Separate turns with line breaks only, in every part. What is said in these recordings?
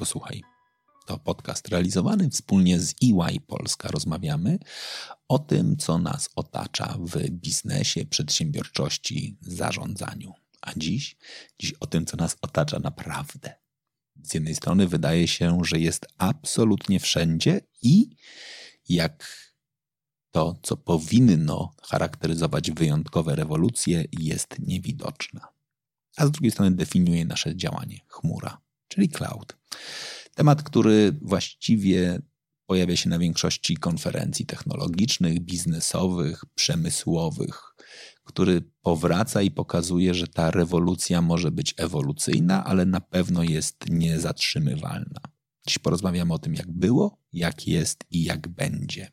Posłuchaj. To podcast realizowany wspólnie z EY Polska. Rozmawiamy o tym, co nas otacza w biznesie, przedsiębiorczości, zarządzaniu. A dziś, dziś o tym, co nas otacza naprawdę. Z jednej strony wydaje się, że jest absolutnie wszędzie i jak to, co powinno charakteryzować wyjątkowe rewolucje, jest niewidoczna. A z drugiej strony definiuje nasze działanie chmura, czyli cloud. Temat, który właściwie pojawia się na większości konferencji technologicznych, biznesowych, przemysłowych, który powraca i pokazuje, że ta rewolucja może być ewolucyjna, ale na pewno jest niezatrzymywalna. Dziś porozmawiamy o tym, jak było, jak jest i jak będzie.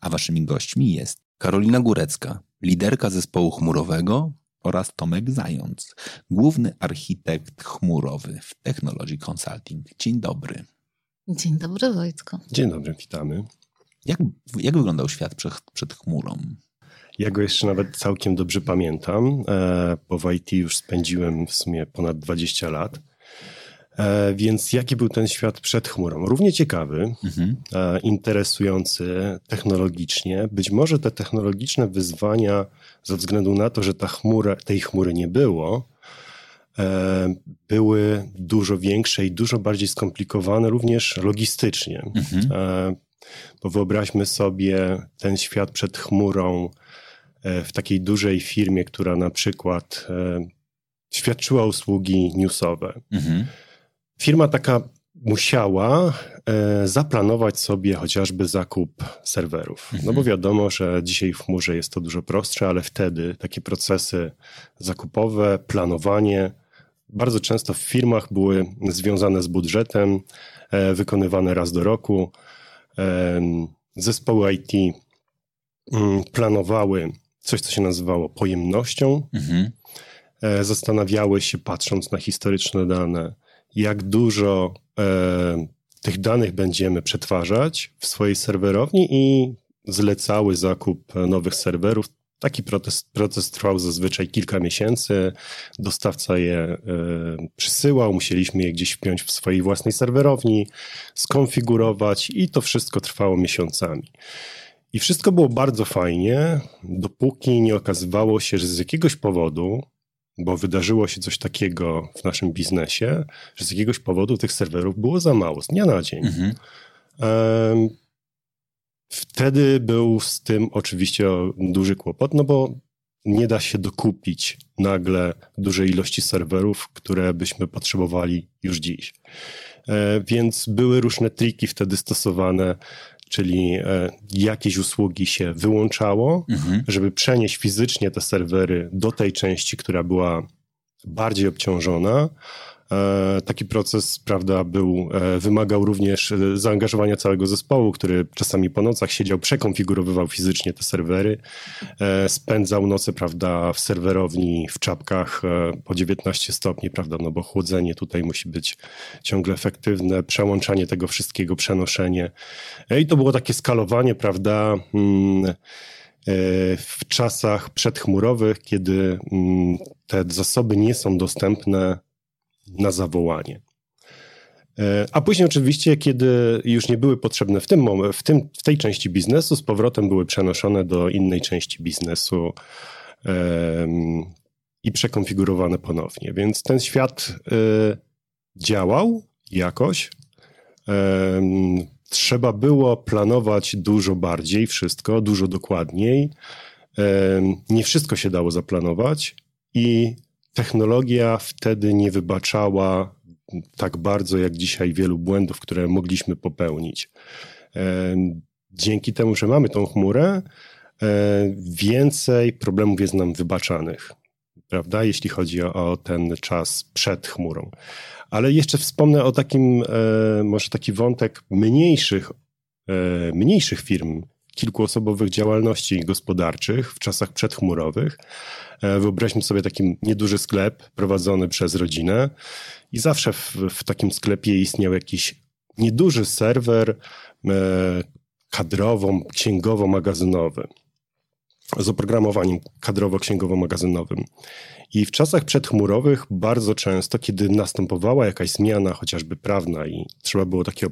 A waszymi gośćmi jest Karolina Górecka, liderka zespołu chmurowego oraz Tomek Zając, główny architekt chmurowy w Technology Consulting. Dzień dobry.
Dzień dobry, Wojtko.
Dzień dobry, witamy.
Jak, jak wyglądał świat przed, przed chmurą?
Ja go jeszcze nawet całkiem dobrze pamiętam, e, bo w IT już spędziłem w sumie ponad 20 lat. E, więc jaki był ten świat przed chmurą? Równie ciekawy, mhm. E, interesujący technologicznie. Być może te technologiczne wyzwania, ze względu na to, że ta chmura, tej chmury nie było, e, były dużo większe i dużo bardziej skomplikowane, również logistycznie. Mhm. Bo wyobraźmy sobie ten świat przed chmurą w takiej dużej firmie, która na przykład świadczyła usługi newsowe. Mhm firma taka musiała e, zaplanować sobie chociażby zakup serwerów. No bo mhm. wiadomo, że dzisiaj w chmurze jest to dużo prostsze, ale wtedy takie procesy zakupowe, planowanie bardzo często w firmach były związane z budżetem, e, wykonywane raz do roku. E, zespoły IT mm, planowały coś, co się nazywało pojemnością. Mhm. Zastanawiały się, patrząc na historyczne dane, jak dużo e, tych danych będziemy przetwarzać w swojej serwerowni i zlecały zakup nowych serwerów. Taki proces, proces trwał zazwyczaj kilka miesięcy. Dostawca je e, przysyłał, musieliśmy je gdzieś wpiąć w swojej własnej serwerowni, skonfigurować i to wszystko trwało miesiącami. I wszystko było bardzo fajnie, dopóki nie okazywało się, że z jakiegoś powodu bo wydarzyło się coś takiego w naszym biznesie, że z jakiegoś powodu tych serwerów było za mało, z dnia na dzień. Mhm. Wtedy był z tym oczywiście duży kłopot, no bo nie da się dokupić nagle dużej ilości serwerów, które byśmy potrzebowali już dziś. E, więc były różne triki wtedy stosowane, czyli e, jakieś usługi się wyłączało, mhm. żeby przenieść fizycznie te serwery do tej części, która była bardziej obciążona, taki proces, prawda, był, e, wymagał również e, zaangażowania całego zespołu, który czasami po nocach siedział, przekonfigurowywał fizycznie te serwery, spędzał noce, prawda, w serwerowni, w czapkach po 19 stopni, prawda, no bo chłodzenie tutaj musi być ciągle efektywne, przełączanie tego wszystkiego, przenoszenie. I to było takie skalowanie, prawda, mm, w czasach przedchmurowych, kiedy mm, te zasoby nie są dostępne na zawołanie. E, a później oczywiście, kiedy już nie były potrzebne w, tym, w, tym, w tej części biznesu, z powrotem były przenoszone do innej części biznesu i przekonfigurowane ponownie. Więc ten świat y, działał jakoś. Trzeba było planować dużo bardziej wszystko, dużo dokładniej. Nie wszystko się dało zaplanować i technologia wtedy nie wybaczała tak bardzo jak dzisiaj wielu błędów, które mogliśmy popełnić. E, dzięki temu, że mamy tą chmurę, e, więcej problemów jest nam wybaczanych, prawda, jeśli chodzi o, ten czas przed chmurą. Ale jeszcze wspomnę o takim, e, może taki wątek mniejszych, mniejszych firm, kilkuosobowych działalności gospodarczych w czasach przedchmurowych. E, wyobraźmy sobie taki nieduży sklep prowadzony przez rodzinę i zawsze w, w takim sklepie istniał jakiś nieduży serwer e, kadrowo, księgowo-magazynowy. z oprogramowaniem kadrowo-księgowo-magazynowym. I w czasach przedchmurowych bardzo często, kiedy następowała jakaś zmiana, chociażby prawna, i trzeba było takie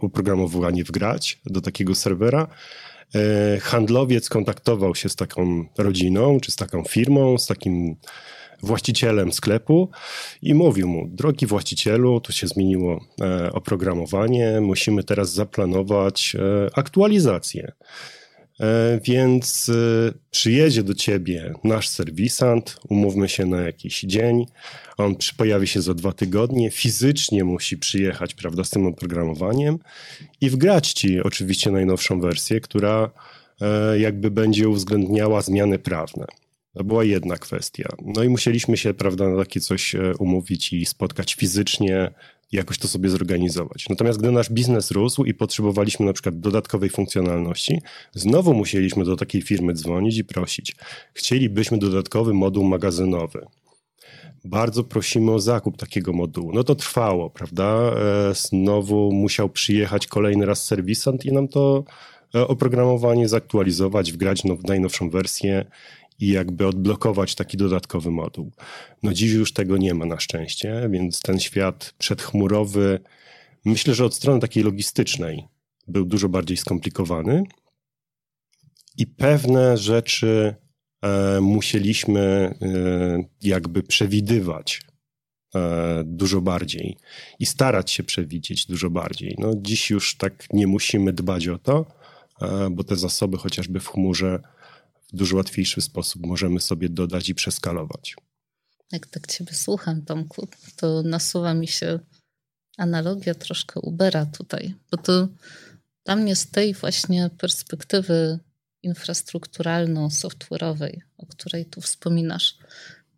oprogramowanie wgrać do takiego serwera, handlowiec kontaktował się z taką rodziną, czy z taką firmą, z takim właścicielem sklepu i mówił mu: Drogi właścicielu, tu się zmieniło e, oprogramowanie, musimy teraz zaplanować e, aktualizację. E, więc e, przyjedzie do ciebie nasz serwisant, umówmy się na jakiś dzień, on pojawi się za dwa tygodnie, fizycznie musi przyjechać, prawda, z tym oprogramowaniem i wgrać ci oczywiście najnowszą wersję, która e, jakby będzie uwzględniała zmiany prawne. To była jedna kwestia. No i musieliśmy się, prawda, na takie coś umówić i spotkać fizycznie, jakoś to sobie zorganizować. Natomiast gdy nasz biznes rósł i potrzebowaliśmy na przykład dodatkowej funkcjonalności, znowu musieliśmy do takiej firmy dzwonić i prosić. Chcielibyśmy dodatkowy moduł magazynowy. Bardzo prosimy o zakup takiego modułu. No to trwało, prawda? E, znowu musiał przyjechać kolejny raz serwisant i nam to e, oprogramowanie zaktualizować, wgrać w najnowszą wersję i jakby odblokować taki dodatkowy moduł. No dziś już tego nie ma na szczęście, więc ten świat przedchmurowy, myślę, że od strony takiej logistycznej był dużo bardziej skomplikowany i pewne rzeczy e, musieliśmy e, jakby przewidywać e, dużo bardziej i starać się przewidzieć dużo bardziej. No dziś już tak nie musimy dbać o to, e, bo te zasoby chociażby w chmurze dużo łatwiejszy sposób możemy sobie dodać i przeskalować.
Jak tak Ciebie słucham, Tomku, to nasuwa mi się analogia troszkę Ubera tutaj, bo to dla mnie z tej właśnie perspektywy infrastrukturalno-software'owej, o której tu wspominasz,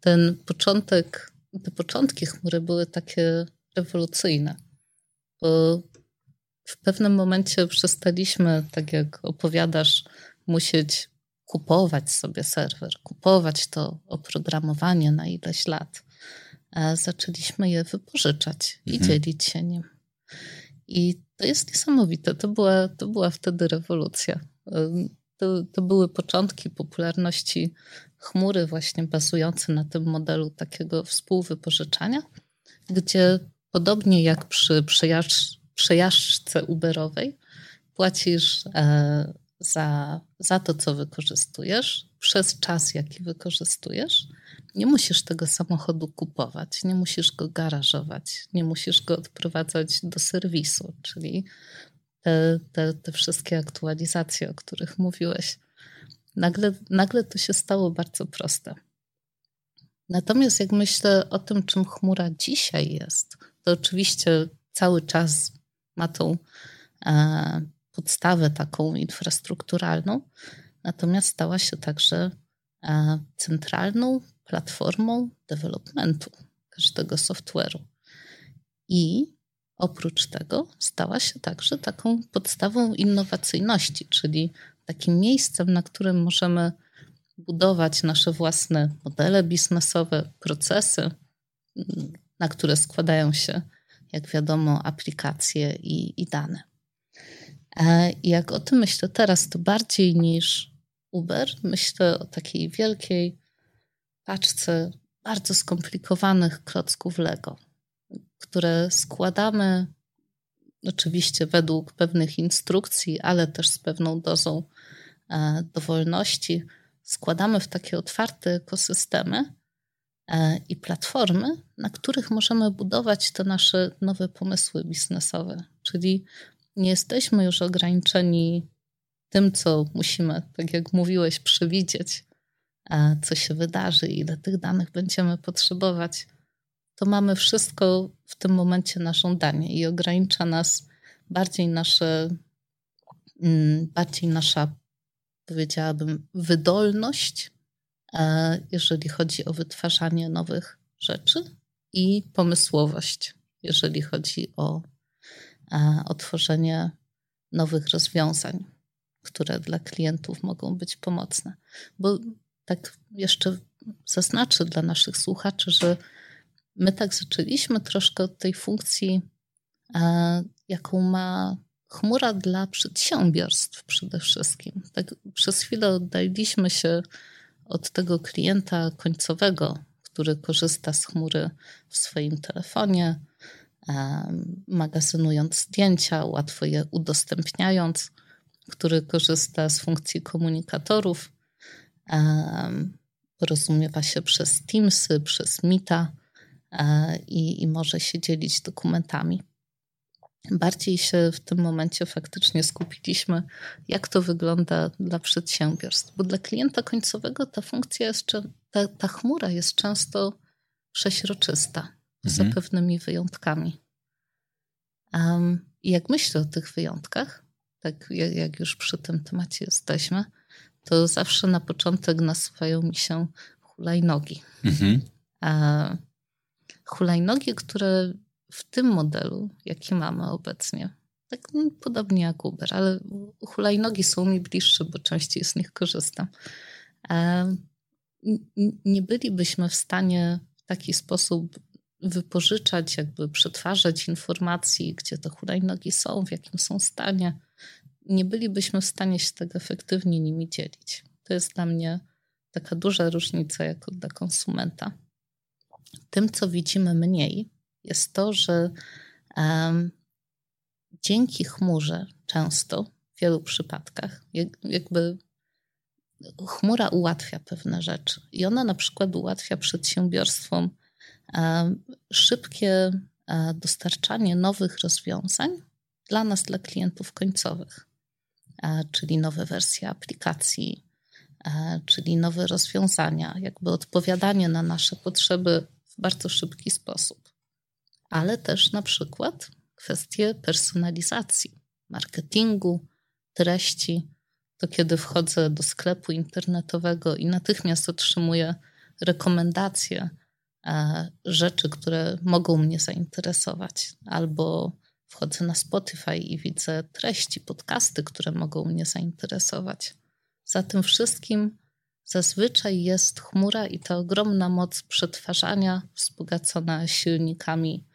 ten początek, te początki chmury były takie rewolucyjne, bo w pewnym momencie przestaliśmy, tak jak opowiadasz, musieć kupować sobie serwer, kupować to oprogramowanie na ileś lat, zaczęliśmy je wypożyczać i mhm. dzielić się nim. I to jest niesamowite. To była, to była wtedy rewolucja. To, to były początki popularności chmury, właśnie bazujące na tym modelu takiego współwypożyczania, gdzie podobnie jak przy przejażdż, przejażdżce Uberowej, płacisz e, za, za to, co wykorzystujesz, przez czas, jaki wykorzystujesz. Nie musisz tego samochodu kupować, nie musisz go garażować, nie musisz go odprowadzać do serwisu, czyli te, te, te wszystkie aktualizacje, o których mówiłeś. Nagle, nagle to się stało bardzo proste. Natomiast jak myślę o tym, czym chmura dzisiaj jest, to oczywiście cały czas ma tą e, podstawę taką infrastrukturalną, natomiast stała się także e, centralną platformą developmentu każdego software'u. I oprócz tego stała się także taką podstawą innowacyjności, czyli takim miejscem, na którym możemy budować nasze własne modele biznesowe, procesy, na które składają się, jak wiadomo, aplikacje i, i dane. E, I jak o tym myślę teraz, to bardziej niż Uber, myślę o takiej wielkiej paczce bardzo skomplikowanych klocków Lego, które składamy oczywiście według pewnych instrukcji, ale też z pewną dozą e, dowolności. Składamy w takie otwarte ekosystemy e, i platformy, na których możemy budować te nasze nowe pomysły biznesowe. Czyli nie jesteśmy już ograniczeni tym, co musimy, tak jak mówiłeś, przewidzieć, co się wydarzy, ile tych danych będziemy potrzebować. To mamy wszystko w tym momencie na żądanie i ogranicza nas bardziej nasze, mm, bardziej nasza, powiedziałabym, wydolność, jeżeli chodzi o wytwarzanie nowych rzeczy i pomysłowość, jeżeli chodzi o otworzenie nowych rozwiązań, które dla klientów mogą być pomocne. Bo tak jeszcze zaznaczę dla naszych słuchaczy, że my tak zaczęliśmy troszkę od tej funkcji, jaką ma chmura dla przedsiębiorstw przede wszystkim. Tak przez chwilę oddaliśmy się od tego klienta końcowego, który korzysta z chmury w swoim telefonie, magazynując zdjęcia, łatwo je udostępniając, który korzysta z funkcji komunikatorów, porozumiewa się przez Teamsy, przez Mita e, i, i może się dzielić dokumentami. Bardziej się w tym momencie faktycznie skupiliśmy, jak to wygląda dla przedsiębiorstw, bo dla klienta końcowego ta funkcja jest, ta, ta chmura jest często przeźroczysta, mhm. za pewnymi wyjątkami. Um, I jak myślę o tych wyjątkach, tak jak, jak już przy tym temacie jesteśmy, to zawsze na początek nasuwają mi się hulajnogi. Mhm. E, hulajnogi, które w tym modelu, jaki mamy obecnie, tak no, podobnie jak Uber, ale hulajnogi są mi bliższe, bo częściej z nich korzystam. E, nie bylibyśmy w stanie w taki sposób wypożyczać, jakby przetwarzać informacji, gdzie te hulajnogi są, w jakim są stanie. Nie bylibyśmy w stanie się tak efektywnie nimi dzielić. To jest dla mnie taka duża różnica jako dla konsumenta. Tym, co widzimy mniej, jest to, że um, dzięki chmurze często, w wielu przypadkach, jakby chmura ułatwia pewne rzeczy. I ona na przykład ułatwia przedsiębiorstwom szybkie um, dostarczanie nowych rozwiązań dla nas, dla klientów końcowych, e, czyli nowe wersje aplikacji, e, czyli nowe rozwiązania, jakby odpowiadanie na nasze potrzeby w bardzo szybki sposób ale też na przykład kwestie personalizacji, marketingu, treści. To kiedy wchodzę do sklepu internetowego i natychmiast otrzymuję rekomendacje e, rzeczy, które mogą mnie zainteresować, albo wchodzę na Spotify i widzę treści, podcasty, które mogą mnie zainteresować. Za tym wszystkim zazwyczaj jest chmura i ta ogromna moc przetwarzania wzbogacona silnikami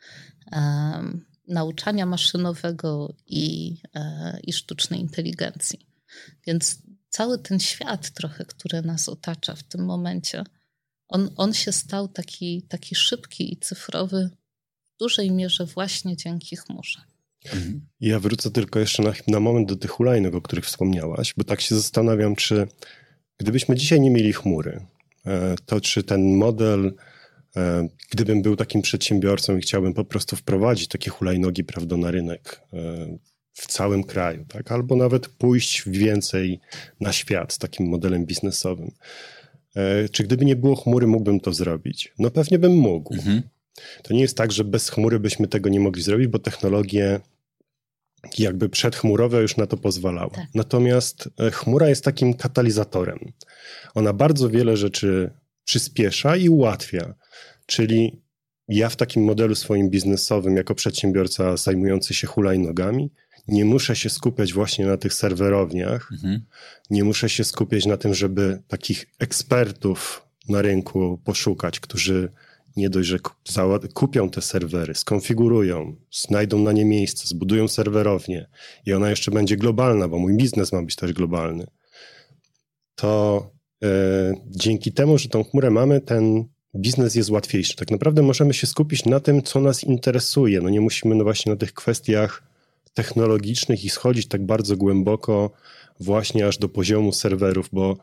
um, nauczania maszynowego i, e, i sztucznej inteligencji. Więc cały ten świat trochę, który nas otacza w tym momencie, on, on się stał taki, taki szybki i cyfrowy w dużej mierze właśnie dzięki chmurze.
Ja wrócę tylko jeszcze na, na moment do tych hulajnog, o których wspomniałaś, bo tak się zastanawiam, czy Gdybyśmy dzisiaj nie mieli chmury, e, to czy ten model, e, gdybym był takim przedsiębiorcą i chciałbym po prostu wprowadzić takie hulajnogi prawda, na rynek e, w całym kraju, tak? albo nawet pójść więcej na świat z takim modelem biznesowym. Czy gdyby nie było chmury, mógłbym to zrobić? No pewnie bym mógł. Mhm. To nie jest tak, że bez chmury byśmy tego nie mogli zrobić, bo technologie jakby przedchmurowe już na to pozwalały. Tak. Natomiast e, chmura jest takim katalizatorem. Ona bardzo wiele rzeczy przyspiesza i ułatwia. Czyli ja w takim modelu swoim biznesowym, jako przedsiębiorca zajmujący się hulajnogami, nie muszę się skupiać właśnie na tych serwerowniach, mhm. nie muszę się skupiać na tym, żeby takich ekspertów na rynku poszukać, którzy nie dość, że kupią te serwery, skonfigurują, znajdą na nie miejsce, zbudują serwerownię i ona jeszcze będzie globalna, bo mój biznes ma być też globalny, to e, dzięki temu, że tą chmurę mamy, ten biznes jest łatwiejszy. Tak naprawdę możemy się skupić na tym, co nas interesuje. No nie musimy no właśnie na tych kwestiach technologicznych i schodzić tak bardzo głęboko właśnie aż do poziomu serwerów, bo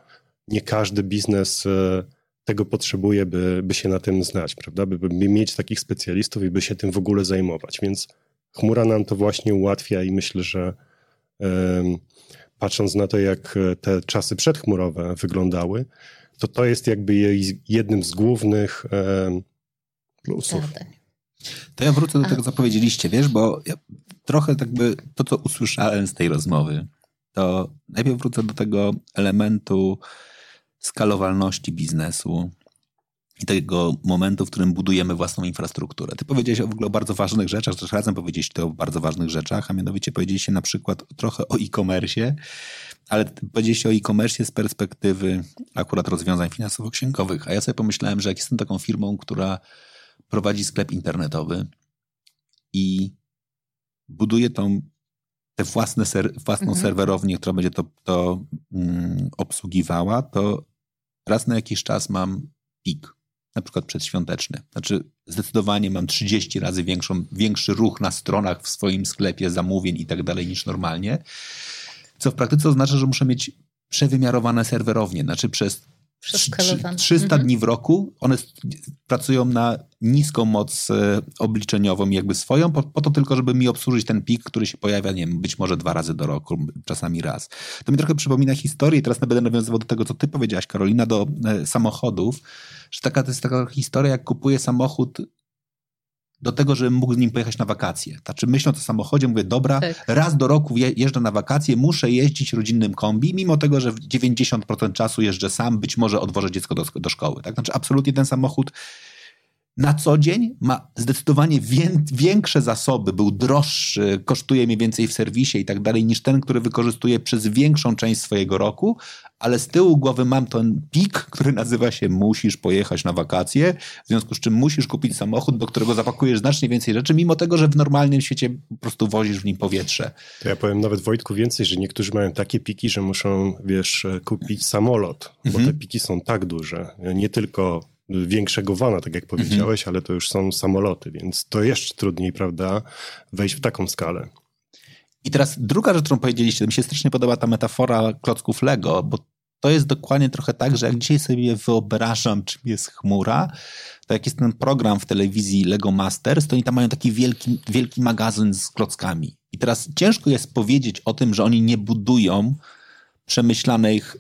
nie każdy biznes e, tego potrzebuje, by, by się na tym znać, prawda? By, by mieć takich specjalistów i by się tym w ogóle zajmować. Więc chmura nam to właśnie ułatwia i myślę, że um, patrząc na to, jak te czasy przedchmurowe wyglądały, to to jest jakby jej jednym z głównych um, plusów.
To ja wrócę do tego, co powiedzieliście, wiesz, bo ja trochę tak by to, co usłyszałem z tej rozmowy, to najpierw wrócę do tego elementu skalowalności biznesu i tego momentu, w którym budujemy własną infrastrukturę. Ty powiedziałeś o w ogóle bardzo ważnych rzeczach, też razem powiedzieliście o bardzo ważnych rzeczach, a mianowicie powiedzieliście na przykład trochę o e-commerce, ale powiedzieliście o e-commerce z perspektywy akurat rozwiązań finansowo-księgowych, a ja sobie pomyślałem, że jak jestem taką firmą, która prowadzi sklep internetowy i buduje tą te własne ser, własną mhm. serwerownię, która będzie to, to mm, obsługiwała, to raz na jakiś czas mam pik, na przykład przedświąteczny. Znaczy zdecydowanie mam 30 razy większą, większy ruch na stronach w swoim sklepie zamówień i tak dalej niż normalnie, co w praktyce oznacza, że muszę mieć przewymiarowane serwerownie, znaczy przez 300 mhm. dni w roku one pracują na niską moc e, obliczeniową, jakby swoją, po, po, to tylko, żeby mi obsłużyć ten pik, który się pojawia, nie wiem, być może dwa razy do roku, czasami raz. To mi trochę przypomina historię, teraz będę nawiązywał do tego, co ty powiedziałaś, Karolina, do e, samochodów, że taka, to jest taka historia, jak kupuję samochód do tego, żebym mógł z nim pojechać na wakacje. Znaczy myśląc o samochodzie, mówię, dobra, tak. raz do roku jeżdżę na wakacje, muszę jeździć rodzinnym kombi, mimo tego, że w 90% czasu jeżdżę sam, być może odwożę dziecko do, do szkoły. Tak? Znaczy absolutnie ten samochód na co dzień ma zdecydowanie większe zasoby, był droższy, kosztuje mniej więcej w serwisie i tak dalej, niż ten, który wykorzystuje przez większą część swojego roku, ale z tyłu głowy mam ten pik, który nazywa się musisz pojechać na wakacje, w związku z czym musisz kupić samochód, do którego zapakujesz znacznie więcej rzeczy, mimo tego, że w normalnym świecie po prostu wozisz w nim powietrze.
To ja powiem nawet Wojtku więcej, że niektórzy mają takie piki, że muszą, wiesz, kupić samolot, bo mhm. te piki są tak duże, nie tylko większego wana, tak jak mhm. powiedziałeś, mhm. ale to już są samoloty, więc to jeszcze trudniej, prawda, wejść w taką skalę.
I teraz druga rzecz, którą powiedzieliście, mi się strasznie podoba ta metafora klocków Lego, bo to jest dokładnie trochę tak, że jak dzisiaj sobie wyobrażam, czym jest chmura, to jak jest ten program w telewizji Lego Masters, to oni tam mają taki wielki, wielki magazyn z klockami. I teraz ciężko jest powiedzieć o tym, że oni nie budują przemyślanych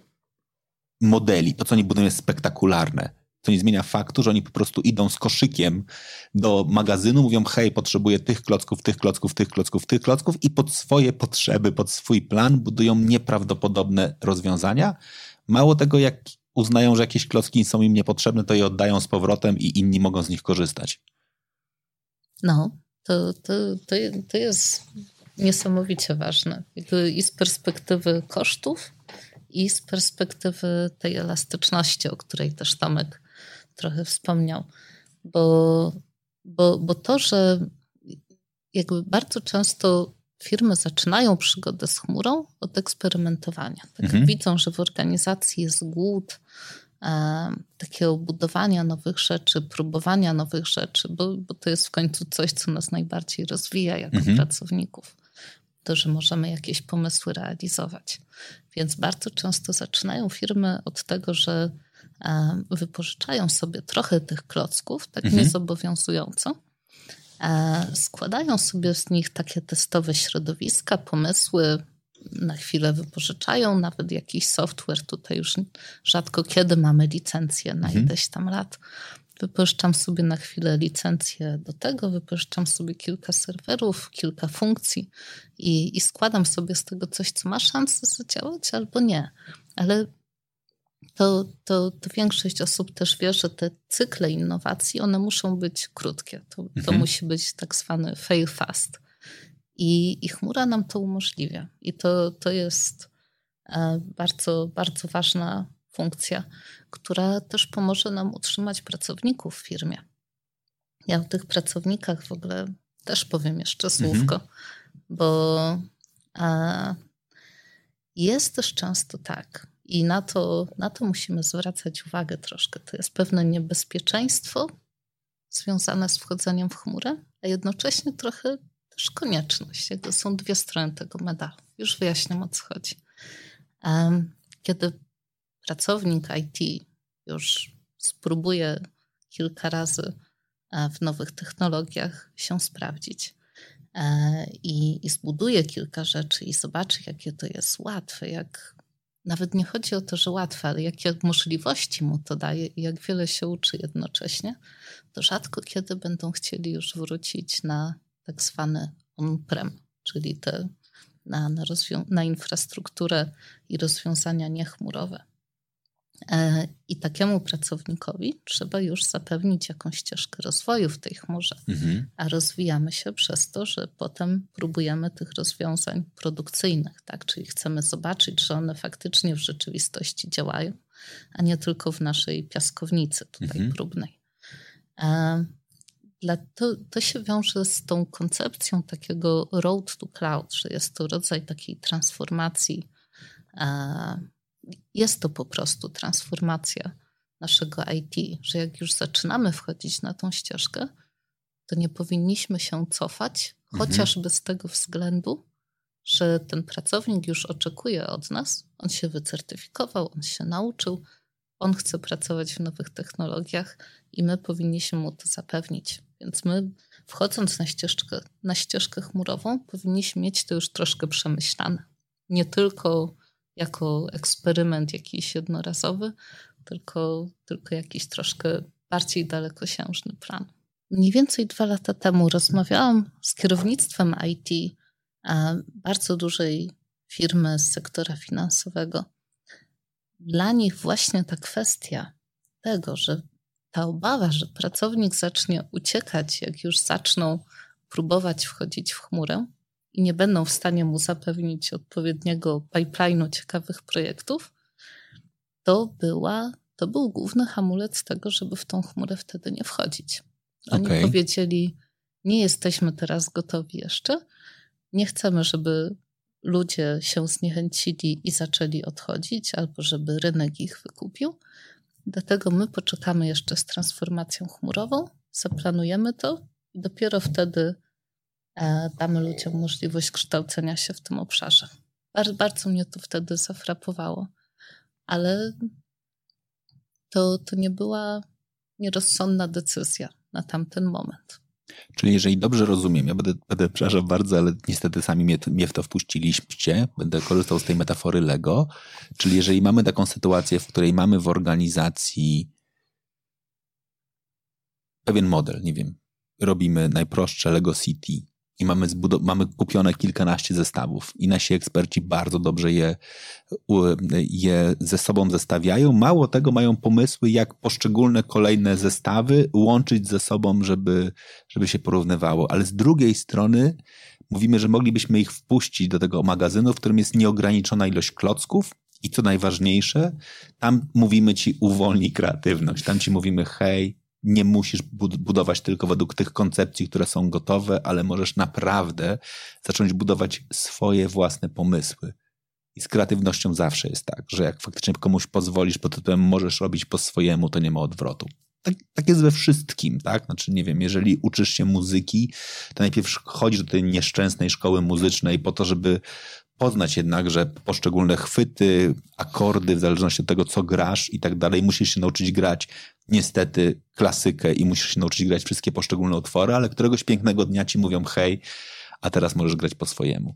modeli. To, co oni budują, jest spektakularne co nie zmienia faktu, że oni po prostu idą z koszykiem do magazynu, mówią hej, potrzebuję tych klocków, tych klocków, tych klocków, tych klocków i pod swoje potrzeby, pod swój plan budują nieprawdopodobne rozwiązania. Mało tego, jak uznają, że jakieś klocki są im niepotrzebne, to je oddają z powrotem i inni mogą z nich korzystać.
No, to, to, to, to jest niesamowicie ważne. I z perspektywy kosztów, i z perspektywy tej elastyczności, o której też Tomek trochę wspomniał, bo, bo, bo to, że jakby bardzo często firmy zaczynają przygodę z chmurą od eksperymentowania. Tak mhm. Widzą, że w organizacji jest głód e, takiego budowania nowych rzeczy, próbowania nowych rzeczy, bo, bo to jest w końcu coś, co nas najbardziej rozwija jako mhm. pracowników. To, że możemy jakieś pomysły realizować. Więc bardzo często zaczynają firmy od tego, że wypożyczają sobie trochę tych klocków, tak mhm. niezobowiązująco, składają sobie z nich takie testowe środowiska, pomysły, na chwilę wypożyczają nawet jakiś software. Tutaj już rzadko kiedy mamy licencję na mhm. ileś tam lat. Wypożyczam sobie na chwilę licencję do tego, wypożyczam sobie kilka serwerów, kilka funkcji i, i składam sobie z tego coś, co ma szansę zadziałać albo nie. Ale to, to, to większość osób też wie, że te cykle innowacji, one muszą być krótkie. To, to mhm. musi być tak zwany fail fast. I, I chmura nam to umożliwia. I to, to jest e, bardzo, bardzo ważna funkcja, która też pomoże nam utrzymać pracowników w firmie. Ja o tych pracownikach w ogóle też powiem jeszcze mhm. słówko, mhm. bo a, e, jest też często tak, i na to, na to musimy zwracać uwagę troszkę. To jest pewne niebezpieczeństwo związane z wchodzeniem w chmurę, a jednocześnie trochę też konieczność. Są dwie strony tego medalu. Już wyjaśniam o co chodzi. Kiedy pracownik IT już spróbuje kilka razy e, w nowych technologiach się sprawdzić e, i, i zbuduje kilka rzeczy i zobaczy, jakie to jest łatwe, jak nawet nie chodzi o to, że łatwe, ale jakie możliwości mu to daje i jak wiele się uczy jednocześnie, to rzadko kiedy będą chcieli już wrócić na tak zwany on-prem, czyli te na, na, na infrastrukturę i rozwiązania niechmurowe. E, I takiemu pracownikowi trzeba już zapewnić jakąś ścieżkę rozwoju w tej chmurze, mhm. a rozwijamy się przez to, że potem próbujemy tych rozwiązań produkcyjnych, tak? czyli chcemy zobaczyć, że one faktycznie w rzeczywistości działają, a nie tylko w naszej piaskownicy tutaj mhm. próbnej. E, to, to się wiąże z tą koncepcją takiego road to cloud, że jest to rodzaj takiej transformacji. Jest to po prostu transformacja naszego IT, że jak już zaczynamy wchodzić na tą ścieżkę, to nie powinniśmy się cofać, mhm. chociażby z tego względu, że ten pracownik już oczekuje od nas, on się wycertyfikował, on się nauczył, on chce pracować w nowych technologiach i my powinniśmy mu to zapewnić. Więc my, wchodząc na ścieżkę, na ścieżkę chmurową, powinniśmy mieć to już troszkę przemyślane. Nie tylko jako eksperyment jakiś jednorazowy, tylko, tylko jakiś troszkę bardziej dalekosiężny plan. Mniej więcej dwa lata temu rozmawiałam z kierownictwem IT bardzo dużej firmy z sektora finansowego. Dla nich właśnie ta kwestia tego, że ta obawa, że pracownik zacznie uciekać, jak już zaczną próbować wchodzić w chmurę i nie będą w stanie mu zapewnić odpowiedniego pipeline'u ciekawych projektów, to, była, to był główny hamulec tego, żeby w tą chmurę wtedy nie wchodzić. Oni okay. powiedzieli: Nie jesteśmy teraz gotowi jeszcze, nie chcemy, żeby ludzie się zniechęcili i zaczęli odchodzić, albo żeby rynek ich wykupił. Dlatego my poczekamy jeszcze z transformacją chmurową, zaplanujemy to i dopiero wtedy damy ludziom możliwość kształcenia się w tym obszarze. Bardzo, bardzo mnie to wtedy zafrapowało, ale to, to nie była nierozsądna decyzja na tamten moment.
Czyli jeżeli dobrze rozumiem, ja będę, będę przepraszam bardzo, ale niestety sami mnie, mnie w to wpuściliście, będę korzystał z tej metafory Lego, czyli jeżeli mamy taką sytuację, w której mamy w organizacji pewien model, nie wiem, robimy najprostsze Lego City, i mamy, mamy kupione kilkanaście zestawów i nasi eksperci bardzo dobrze je, je ze sobą zestawiają. Mało tego, mają pomysły, jak poszczególne kolejne zestawy łączyć ze sobą, żeby, żeby się porównywało. Ale z drugiej strony mówimy, że moglibyśmy ich wpuścić do tego magazynu, w którym jest nieograniczona ilość klocków, i co najważniejsze, tam mówimy ci uwolnij kreatywność. Tam ci mówimy, hej, nie musisz budować tylko według tych koncepcji, które są gotowe, ale możesz naprawdę zacząć budować swoje własne pomysły. I z kreatywnością zawsze jest tak, że jak faktycznie komuś pozwolisz pod tytułem możesz robić po swojemu, to nie ma odwrotu. Tak, tak jest we wszystkim, tak? Znaczy, nie wiem, jeżeli uczysz się muzyki, to najpierw chodzisz do tej nieszczęsnej szkoły muzycznej po to, żeby poznać jednak, że poszczególne chwyty, akordy, w zależności od tego, co grasz i tak dalej, musisz się nauczyć grać niestety klasykę i musisz się nauczyć grać wszystkie poszczególne utwory, ale któregoś pięknego dnia ci mówią hej, a teraz możesz grać po swojemu.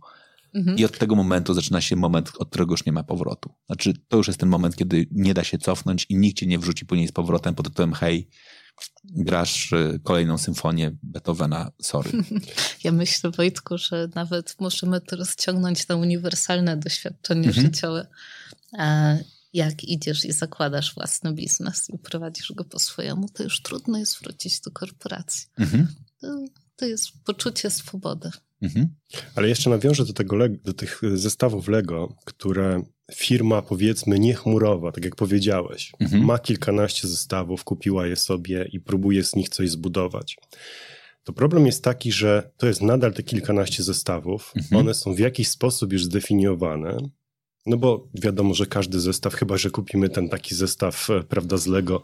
Mhm. I od tego momentu zaczyna się moment, od którego już nie ma powrotu. Znaczy, to już jest ten moment, kiedy nie da się cofnąć i nikt cię nie wrzuci później z powrotem pod tytułem hej, grasz y, kolejną symfonię Beethovena, sorry.
Ja myślę, Wojtku, że nawet możemy to rozciągnąć na uniwersalne doświadczenie mhm. życiowe. Jak idziesz i zakładasz własny biznes i prowadzisz go po swojemu, to już trudno jest wrócić do korporacji. Mhm. To, to jest poczucie swobody. Mhm.
Ale jeszcze nawiążę do, tego, do tych zestawów Lego, które firma powiedzmy niechmurowa, tak jak powiedziałeś, mhm. ma kilkanaście zestawów, kupiła je sobie i próbuje z nich coś zbudować. To problem jest taki, że to jest nadal te kilkanaście zestawów, mhm. one są w jakiś sposób już zdefiniowane, no bo wiadomo, że każdy zestaw, chyba że kupimy ten taki zestaw, e, prawda, z Lego,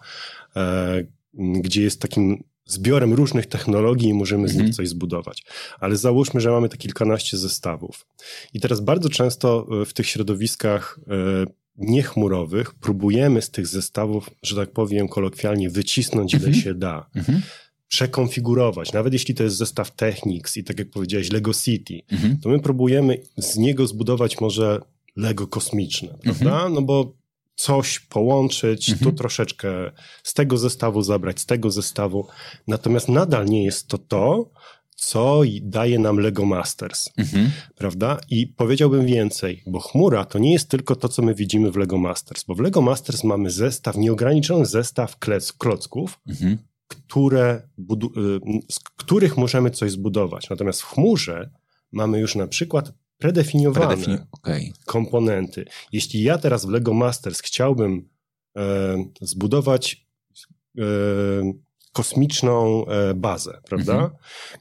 e, gdzie jest takim zbiorem różnych technologii i możemy z nich mhm. coś zbudować. Ale załóżmy, że mamy te kilkanaście zestawów. I teraz bardzo często e, w tych środowiskach e, niechmurowych próbujemy z tych zestawów, że tak powiem kolokwialnie, wycisnąć ile mhm. się da. Mhm. Przekonfigurować, nawet jeśli to jest zestaw Technics i tak jak powiedziałeś, Lego City, to my próbujemy z niego zbudować może Lego kosmiczne, prawda? No bo coś połączyć, mhm. tu troszeczkę z tego zestawu zabrać, z tego zestawu. Natomiast nadal nie jest to to, co daje nam Lego Masters, mhm. prawda? I powiedziałbym więcej, bo chmura to nie jest tylko to, co my widzimy w Lego Masters, bo w Lego Masters mamy zestaw, nieograniczony zestaw klec, klocków, mhm. które, y, z których możemy coś zbudować. Natomiast w chmurze mamy już na przykład predefiniowane Predefini okay. komponenty. Jeśli ja teraz w Lego Masters chciałbym e, zbudować e, kosmiczną e, bazę, prawda? Mhm.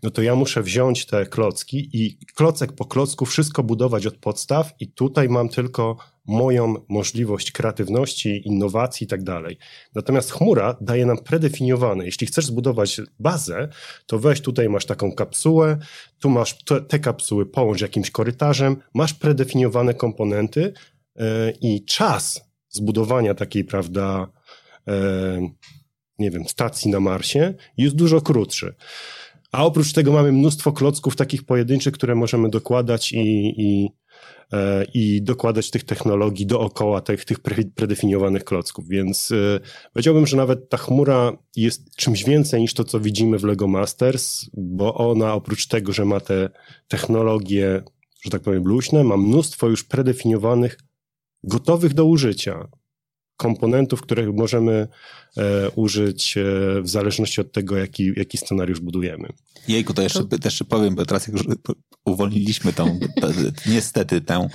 No to ja muszę wziąć te klocki i klocek po klocku wszystko budować od podstaw i tutaj mam tylko moją możliwość kreatywności, innowacji i tak dalej. Natomiast chmura daje nam predefiniowane. Jeśli chcesz zbudować bazę, to weź tutaj masz taką kapsułę, tu masz te, te kapsuły, połącz jakimś korytarzem, masz predefiniowane komponenty yy, i czas zbudowania takiej, prawda, yy, nie wiem, stacji na Marsie jest dużo krótszy. A oprócz tego mamy mnóstwo klocków takich pojedynczych, które możemy dokładać i, i, i dokładać tych technologii dookoła tych, tych predefiniowanych klocków. Więc e, powiedziałbym, że nawet ta chmura jest czymś więcej niż to, co widzimy w Lego Masters, bo ona oprócz tego, że ma te technologie, że tak powiem, luźne, ma mnóstwo już predefiniowanych, gotowych do użycia komponentów, których możemy e, użyć e, w zależności od tego, jaki, jaki scenariusz budujemy.
Jejku, to jeszcze, to... jeszcze powiem, bo teraz jak już uwolniliśmy tą, to, niestety tę,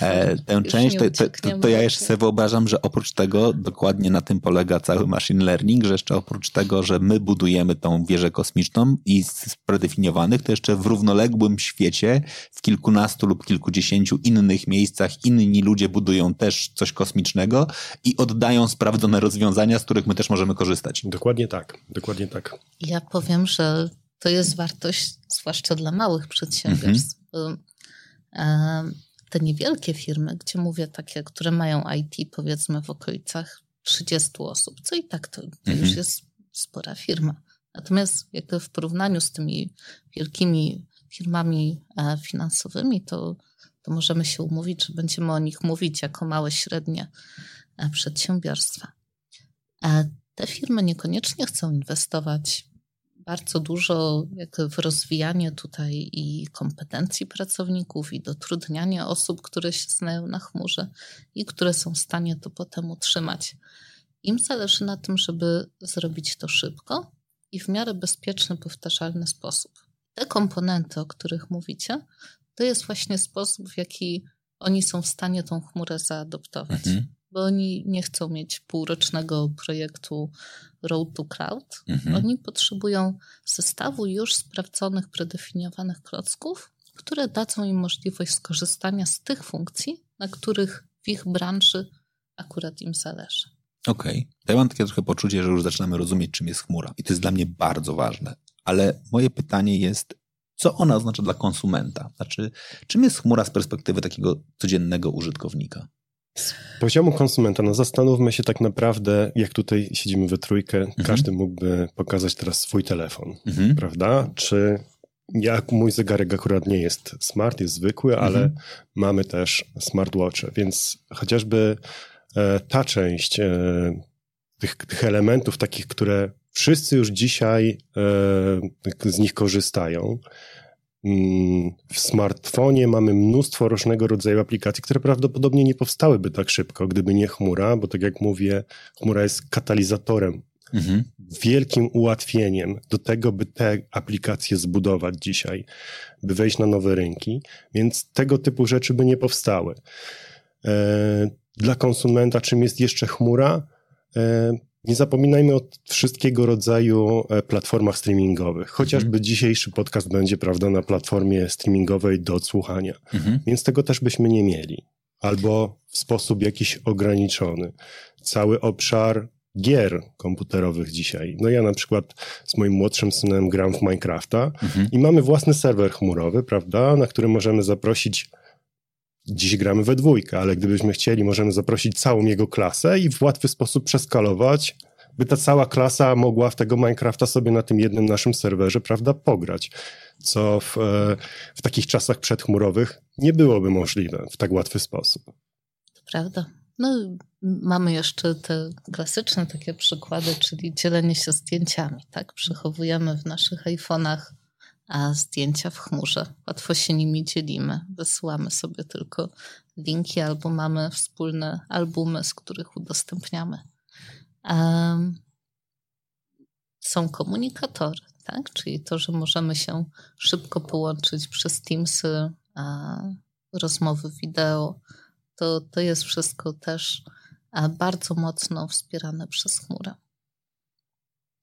e, tę część, to, to, to, ja jeszcze sobie wyobrażam, że oprócz tego dokładnie na tym polega cały machine learning, że jeszcze oprócz tego, że my budujemy tą wieżę kosmiczną i z predefiniowanych, to jeszcze w równoległym świecie, w kilkunastu lub kilkudziesięciu innych miejscach inni ludzie budują też coś kosmicznego i oddają sprawdzone rozwiązania, z których my też możemy korzystać.
Dokładnie tak, dokładnie tak.
Ja powiem, że to jest wartość, zwłaszcza dla małych przedsiębiorstw. Mhm. Te niewielkie firmy, gdzie mówię takie, które mają IT powiedzmy w okolicach 30 osób, co i tak to, to mhm. już jest spora firma. Natomiast jak w porównaniu z tymi wielkimi firmami e, finansowymi, to, to możemy się umówić, że będziemy o nich mówić jako małe, średnie E, przedsiębiorstwa. Te firmy niekoniecznie chcą inwestować bardzo dużo w rozwijanie tutaj i kompetencji pracowników, i dotrudnianie osób, które się znają na chmurze i które są w stanie to potem utrzymać. Im zależy na tym, żeby zrobić to szybko i w miarę bezpieczny, powtarzalny sposób. Te komponenty, o których mówicie, to jest właśnie sposób, w jaki oni są w stanie tą chmurę zaadoptować. Mhm bo oni nie chcą mieć półrocznego projektu Road to Cloud. Mhm. Oni potrzebują zestawu już sprawdzonych, predefiniowanych klocków, które dadzą im możliwość skorzystania z tych funkcji, na których w ich branży akurat im zależy.
Okej. Okay. Ja mam takie trochę poczucie, że już zaczynamy rozumieć, czym jest chmura. I to jest dla mnie bardzo ważne. Ale moje pytanie jest, co ona oznacza dla konsumenta? Znaczy, czym jest chmura z perspektywy takiego codziennego użytkownika?
Z poziomu konsumenta, no zastanówmy się tak naprawdę, jak tutaj siedzimy we trójkę, mhm. każdy mógłby pokazać teraz swój telefon, mhm. prawda? Czy jak mój zegarek akurat nie jest smart, jest zwykły, ale mhm. mamy też smartwatche, więc chociażby e, ta część e, tych, tych, elementów takich, które wszyscy już dzisiaj e, z nich korzystają, w smartfonie mamy mnóstwo różnego rodzaju aplikacji, które prawdopodobnie nie powstałyby tak szybko, gdyby nie chmura, bo tak jak mówię, chmura jest katalizatorem, mhm. wielkim ułatwieniem do tego, by te aplikacje zbudować dzisiaj, by wejść na nowe rynki, więc tego typu rzeczy by nie powstały. E, dla konsumenta, czym jest jeszcze chmura? Nie zapominajmy o wszystkiego rodzaju e, platformach streamingowych. Chociażby mhm. dzisiejszy podcast będzie, prawda, na platformie streamingowej do odsłuchania. Mhm. Więc tego też byśmy nie mieli. Albo w sposób jakiś ograniczony. Cały obszar gier komputerowych dzisiaj. No ja na przykład z moim młodszym synem gram w Minecrafta mhm. i mamy własny serwer chmurowy, prawda, na którym możemy zaprosić Dziś gramy we dwójkę, ale gdybyśmy chcieli, możemy zaprosić całą jego klasę i w łatwy sposób przeskalować, by ta cała klasa mogła w tego Minecrafta sobie na tym jednym naszym serwerze, prawda, pograć. Co w, e, w takich czasach przedchmurowych nie byłoby możliwe w tak łatwy sposób.
Prawda. No, mamy jeszcze te klasyczne takie przykłady, czyli dzielenie się zdjęciami, tak? Przechowujemy w naszych iPhone'ach a zdjęcia w chmurze. Łatwo się nimi dzielimy. Wysyłamy sobie tylko linki albo mamy wspólne albumy, z których udostępniamy. Um, są komunikatory, tak? czyli to, że możemy się szybko połączyć przez Teamsy, rozmowy wideo. To, to jest wszystko też bardzo mocno wspierane przez chmurę.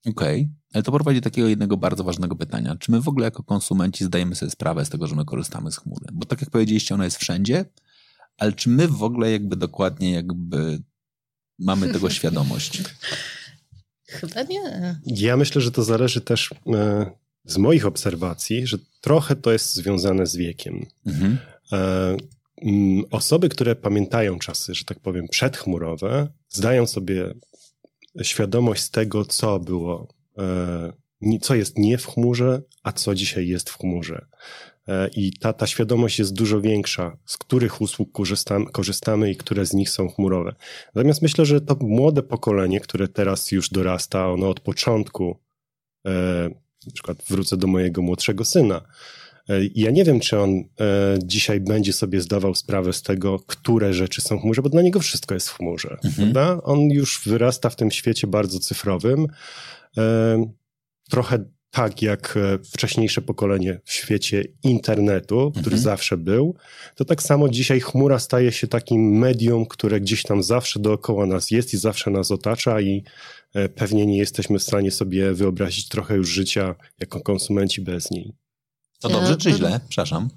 Okej, okay. ale to prowadzi do takiego jednego bardzo ważnego pytania. Czy my w ogóle jako konsumenci zdajemy sobie sprawę z tego, że my korzystamy z chmury? Bo tak jak powiedzieliście, ona jest wszędzie, ale czy my w ogóle jakby dokładnie jakby mamy tego świadomość?
Chyba nie.
Ja myślę, że to zależy też e, z moich obserwacji, że trochę to jest związane z wiekiem. Mhm. E, osoby, które pamiętają czasy, że tak powiem, przedchmurowe, zdają sobie świadomość tego, co było, e, co jest nie w chmurze, a co dzisiaj jest w chmurze. E, I ta, ta świadomość jest dużo większa, z których usług korzystamy, korzystamy i które z nich są chmurowe. Natomiast myślę, że to młode pokolenie, które teraz już dorasta, ono od początku, e, na przykład wrócę do mojego młodszego syna, ja nie wiem, czy on dzisiaj będzie sobie zdawał sprawę z tego, które rzeczy są w chmurze, bo dla niego wszystko jest w chmurze. Mhm. Prawda? On już wyrasta w tym świecie bardzo cyfrowym. Trochę tak jak e, wcześniejsze pokolenie w świecie internetu, który mhm. zawsze był, to tak samo dzisiaj chmura staje się takim medium, które gdzieś tam zawsze dookoła nas jest i zawsze nas otacza i e, pewnie nie jesteśmy w stanie sobie wyobrazić trochę już życia jako konsumenci bez niej.
To dobrze czy źle? Przepraszam.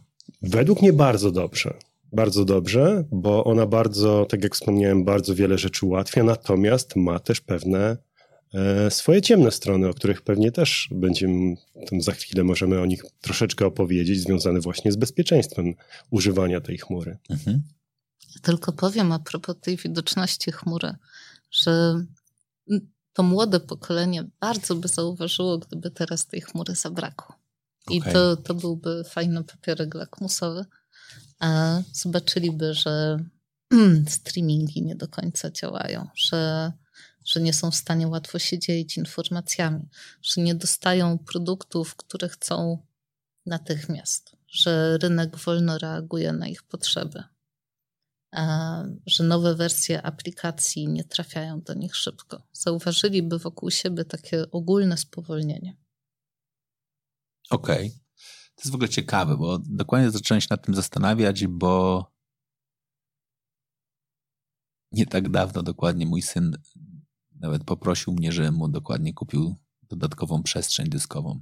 Według mnie bardzo dobrze. Bardzo dobrze, bo ona bardzo, tak jak wspomniałem, bardzo wiele rzeczy ułatwia, natomiast ma też pewne E, swoje ciemne strony, o których pewnie też będziemy, za chwilę możemy o nich troszeczkę opowiedzieć, związane właśnie z bezpieczeństwem używania tej chmury. Mhm.
Tylko powiem a propos tej widoczności chmury, że to młode pokolenie bardzo by zauważyło, gdyby teraz tej chmury zabrakło. I okay. to, to byłby fajny papierek lakmusowy. A zobaczyliby, że streamingi nie do końca działają, że że nie są w stanie łatwo się dzielić informacjami, że nie dostają produktów, które chcą natychmiast, że rynek wolno reaguje na ich potrzeby, że nowe wersje aplikacji nie trafiają do nich szybko. Zauważyliby wokół siebie takie ogólne spowolnienie.
Okej. Okay. To jest w ogóle ciekawe, bo dokładnie zacząłem się nad tym zastanawiać, bo nie tak dawno dokładnie mój syn nawet poprosił mnie, żebym mu dokładnie kupił dodatkową przestrzeń dyskową,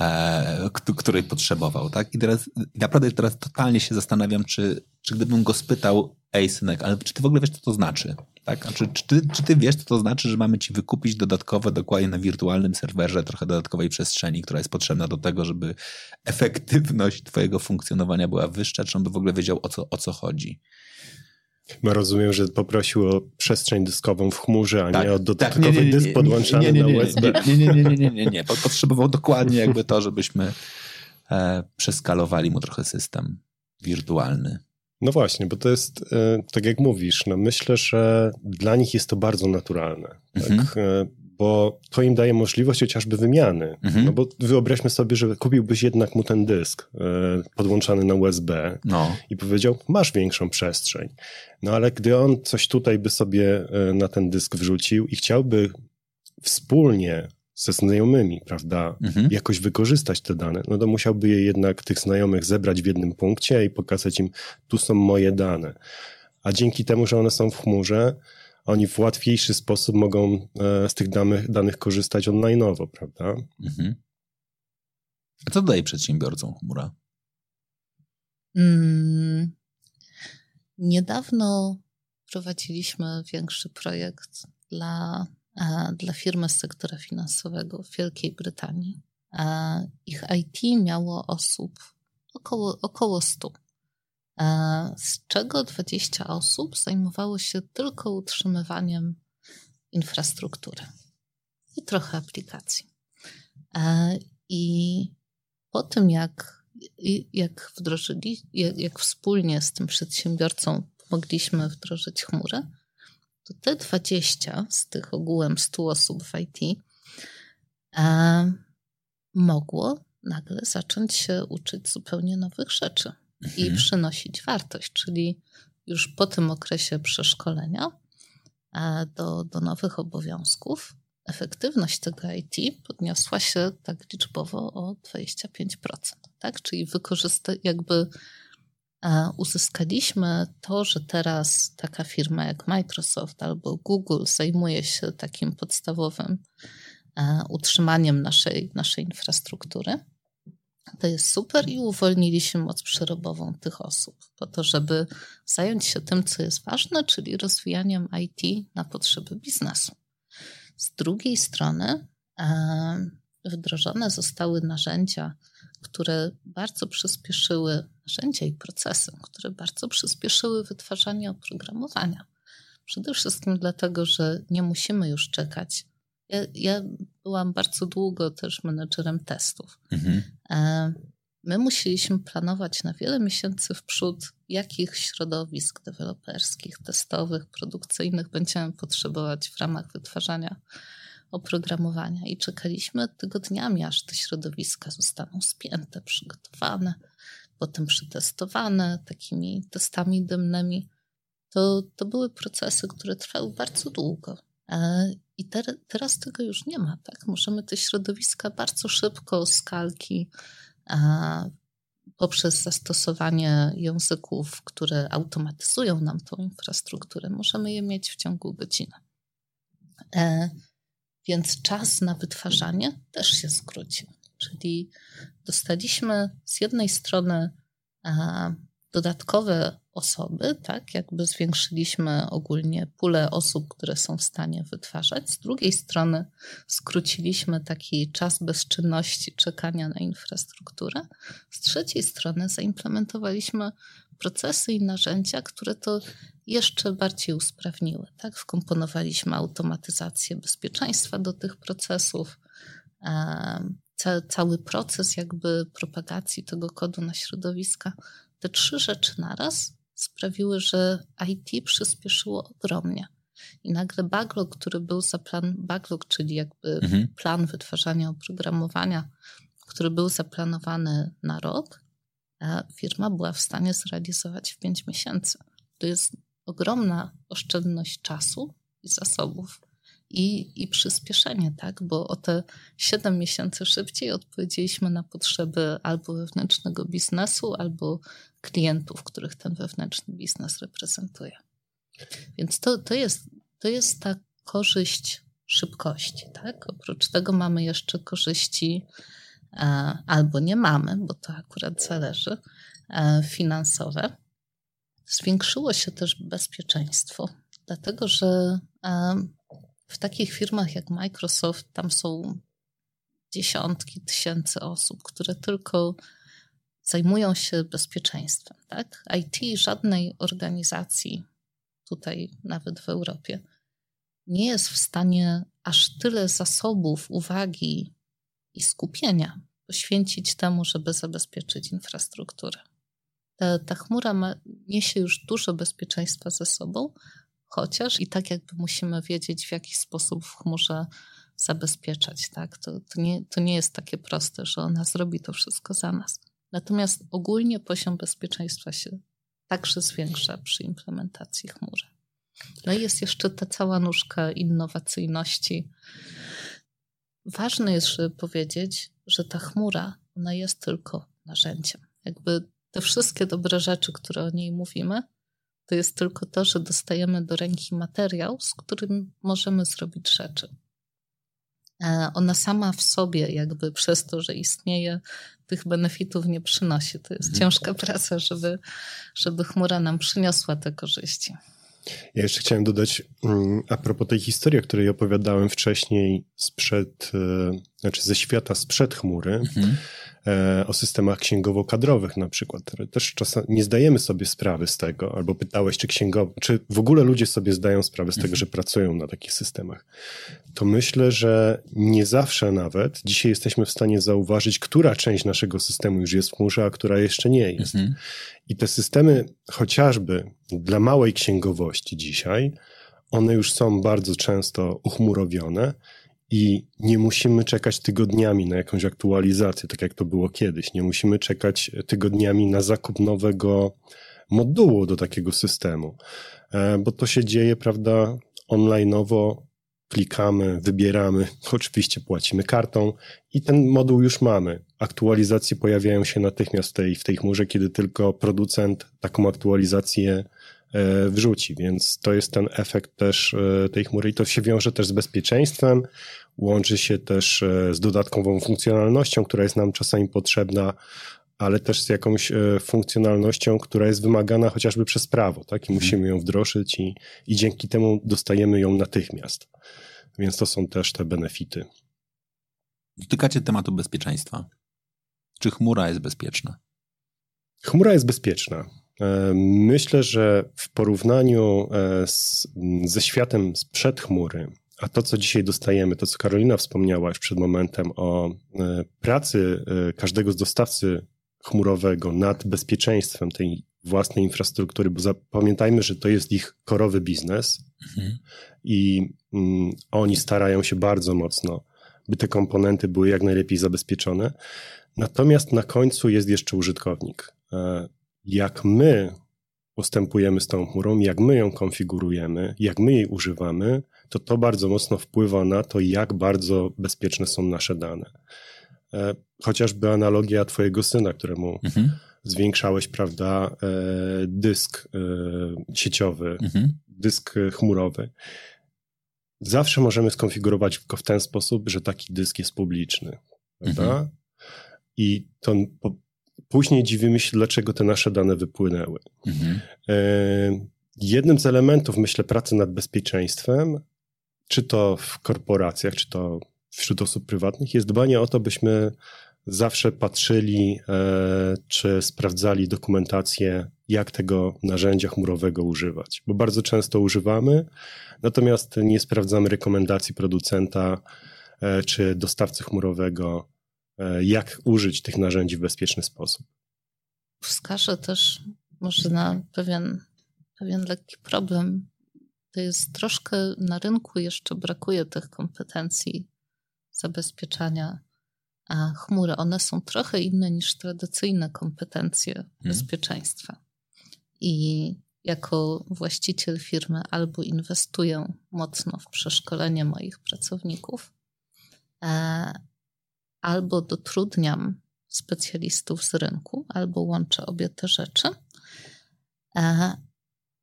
e, której potrzebował, tak? I teraz naprawdę teraz totalnie się zastanawiam, czy, czy gdybym go spytał, ej synek, ale czy ty w ogóle wiesz, co to znaczy? Tak? Znaczy, czy, ty, czy ty wiesz, co to znaczy, że mamy ci wykupić dodatkowe, dokładnie na wirtualnym serwerze, trochę dodatkowej przestrzeni, która jest potrzebna do tego, żeby efektywność twojego funkcjonowania była wyższa, czy on by w ogóle wiedział, o co, o co chodzi?
No rozumiem, że poprosił o przestrzeń dyskową w chmurze, a tak, nie o dodatkowy tak, nie, nie, nie, dysk podłączany na USB.
Nie, nie, nie, nie, nie, nie, nie. Potrzebował dokładnie jakby to, żebyśmy e, przeskalowali mu trochę system wirtualny.
No właśnie, bo to jest, e, tak jak mówisz, no myślę, że dla nich jest to bardzo naturalne. Tak? Mhm. E, bo to im daje możliwość chociażby wymiany. Mhm. No bo wyobraźmy sobie, że kupiłbyś jednak mu ten dysk e, podłączany na USB no. i powiedział, masz większą przestrzeń. No ale gdy on coś tutaj by sobie na ten dysk wrzucił i chciałby wspólnie ze znajomymi, prawda, mhm. jakoś wykorzystać te dane, no to musiałby je jednak tych znajomych zebrać w jednym punkcie i pokazać im, tu są moje dane. A dzięki temu, że one są w chmurze, oni w łatwiejszy sposób mogą e, z tych danych, danych korzystać online'owo, prawda? Mhm.
A co daje przedsiębiorcom chmura?
Mm, niedawno prowadziliśmy większy projekt dla, dla firmy z sektora finansowego w Wielkiej Brytanii. E, ich IT miało osób około, około 100. E, z czego 20 osób zajmowało się tylko utrzymywaniem infrastruktury i trochę aplikacji. E, I po tym, jak, jak wdrożyli, jak, jak wspólnie z tym przedsiębiorcą mogliśmy wdrożyć chmurę, to te 20 z tych ogółem 100 osób w IT e, mogło nagle zacząć się uczyć zupełnie nowych rzeczy i mhm. przynosić wartość, czyli już po tym okresie przeszkolenia e, do, do nowych obowiązków efektywność tego IT podniosła się tak liczbowo o 25%. Tak? Czyli wykorzysta, jakby uzyskaliśmy to, że teraz taka firma jak Microsoft albo Google zajmuje się takim podstawowym utrzymaniem naszej, naszej infrastruktury. To jest super i uwolniliśmy moc przerobową tych osób po to, żeby zająć się tym, co jest ważne, czyli rozwijaniem IT na potrzeby biznesu. Z drugiej strony wdrożone zostały narzędzia, które bardzo przyspieszyły, narzędzia i procesy, które bardzo przyspieszyły wytwarzanie oprogramowania. Przede wszystkim dlatego, że nie musimy już czekać. Ja, ja byłam bardzo długo też menedżerem testów. Mhm. E, my musieliśmy planować na wiele miesięcy w przód, jakich środowisk deweloperskich, testowych, produkcyjnych będziemy potrzebować w ramach wytwarzania oprogramowania i czekaliśmy tygodniami, aż te środowiska zostaną spięte, przygotowane, potem przetestowane takimi testami dymnymi. To, to były procesy, które trwały bardzo długo. E, I ter, teraz tego już nie ma. Tak? Możemy te środowiska bardzo szybko, skalki, e, poprzez zastosowanie języków, które automatyzują nam tą infrastrukturę, możemy je mieć w ciągu godziny. Więc czas na wytwarzanie też się skrócił. Czyli dostaliśmy z jednej strony dodatkowe osoby, tak, jakby zwiększyliśmy ogólnie pulę osób, które są w stanie wytwarzać. Z drugiej strony skróciliśmy taki czas bezczynności czekania na infrastrukturę. Z trzeciej strony zaimplementowaliśmy procesy i narzędzia, które to jeszcze bardziej usprawniły. Tak? Wkomponowaliśmy automatyzację bezpieczeństwa do tych procesów. cały proces jakby propagacji tego kodu na środowiska. Te trzy rzeczy naraz sprawiły, że IT przyspieszyło ogromnie. I nagle backlog, który był za plan, backlog, czyli jakby mhm. plan wytwarzania oprogramowania, który był zaplanowany na rok, firma była w stanie zrealizować w 5 miesięcy. To jest ogromna oszczędność czasu i zasobów i, i przyspieszenie, tak? Bo o te 7 miesięcy szybciej odpowiedzieliśmy na potrzeby albo wewnętrznego biznesu, albo klientów, których ten wewnętrzny biznes reprezentuje. Więc to, to, jest, to jest ta korzyść szybkości, tak? Oprócz tego mamy jeszcze korzyści albo nie mamy, bo to akurat zależy, e, finansowe. Zwiększyło się też bezpieczeństwo, dlatego że e, w takich firmach jak Microsoft tam są dziesiątki tysięcy osób, które tylko zajmują się bezpieczeństwem. Tak? IT żadnej organizacji tutaj, nawet w Europie, nie jest w stanie aż tyle zasobów, uwagi i skupienia poświęcić temu, żeby zabezpieczyć infrastrukturę. Ta, ta chmura ma, niesie już dużo bezpieczeństwa ze sobą, chociaż i tak jakby musimy wiedzieć, w jaki sposób w chmurze zabezpieczać. Tak? To, to, nie, to nie jest takie proste, że ona zrobi to wszystko za nas. Natomiast ogólnie poziom bezpieczeństwa się także zwiększa przy implementacji chmury. No i jest jeszcze ta cała nóżka innowacyjności. Ważne jest, żeby powiedzieć, że ta chmura, ona jest tylko narzędziem. Jakby te wszystkie dobre rzeczy, które o niej mówimy, to jest tylko to, że dostajemy do ręki materiał, z którym możemy zrobić rzeczy. E, ona sama w sobie, jakby przez to, że istnieje, tych benefitów nie przynosi. To jest mhm. ciężka praca, żeby, żeby chmura nam przyniosła te korzyści.
Ja jeszcze chciałem dodać, mm, a propos tej historii, o której opowiadałem wcześniej sprzed, e, znaczy ze świata sprzed chmury, mhm. E, o systemach księgowo-kadrowych na przykład. Też czasami nie zdajemy sobie sprawy z tego, albo pytałeś, czy księgowo, czy w ogóle ludzie sobie zdają sprawę z tego, mhm. że pracują na takich systemach. To myślę, że nie zawsze nawet dzisiaj jesteśmy w stanie zauważyć, która część naszego systemu już jest w chmurze, a która jeszcze nie jest. Mhm. I te systemy, chociażby dla małej księgowości dzisiaj, one już są bardzo często uchmurowione i nie musimy czekać tygodniami na jakąś aktualizację, tak jak to było kiedyś. Nie musimy czekać tygodniami na zakup nowego modułu do takiego systemu, e, bo to się dzieje, prawda, online'owo, klikamy, wybieramy, oczywiście płacimy kartą i ten moduł już mamy. Aktualizacje pojawiają się natychmiast w tej, w tej chmurze, kiedy tylko producent taką aktualizację wrzuci, więc to jest ten efekt też e, tej chmury i to się wiąże też z bezpieczeństwem, łączy się też z dodatkową funkcjonalnością, która jest nam czasami potrzebna, ale też z jakąś funkcjonalnością, która jest wymagana chociażby przez prawo, tak? I mhm. musimy ją wdrożyć i, i dzięki temu dostajemy ją natychmiast. Więc to są też te benefity.
Dotykacie tematu bezpieczeństwa. Czy chmura jest bezpieczna?
Chmura jest bezpieczna. E, myślę, że w porównaniu e, z, ze światem sprzed chmury, a to, co dzisiaj dostajemy, to, co Karolina wspomniała już przed momentem o e, pracy każdego z dostawcy chmurowego nad bezpieczeństwem tej własnej infrastruktury, bo pamiętajmy, że to jest ich korowy biznes mhm. i mm, oni starają się bardzo mocno, by te komponenty były jak najlepiej zabezpieczone. Natomiast na końcu jest jeszcze użytkownik. E, jak my postępujemy z tą chmurą, jak my ją konfigurujemy, jak my jej używamy, to to bardzo mocno wpływa na to, jak bardzo bezpieczne są nasze dane. E, chociażby analogia twojego syna, któremu mhm. zwiększałeś, prawda, e, dysk sieciowy, mhm. dysk chmurowy. Zawsze możemy skonfigurować go w ten sposób, że taki dysk jest publiczny, prawda? Mhm. I to później dziwimy się, dlaczego te nasze dane wypłynęły. Mhm. E, jednym z elementów, myślę, pracy nad bezpieczeństwem, czy to w korporacjach, czy to wśród osób prywatnych, jest dbanie o to, byśmy zawsze patrzyli, e, czy sprawdzali dokumentację, jak tego narzędzia chmurowego używać. Bo bardzo często używamy, natomiast nie sprawdzamy rekomendacji producenta e, czy dostawcy chmurowego, jak użyć tych narzędzi w bezpieczny sposób.
Wskażę też może na pewien, pewien lekki problem. To jest troszkę na rynku jeszcze brakuje tych kompetencji zabezpieczania a chmury. One są trochę inne niż tradycyjne kompetencje hmm. bezpieczeństwa. I jako właściciel firmy albo inwestuję mocno w przeszkolenie moich pracowników, e, albo dotrudniam specjalistów z rynku, albo łączę obie te rzeczy, e,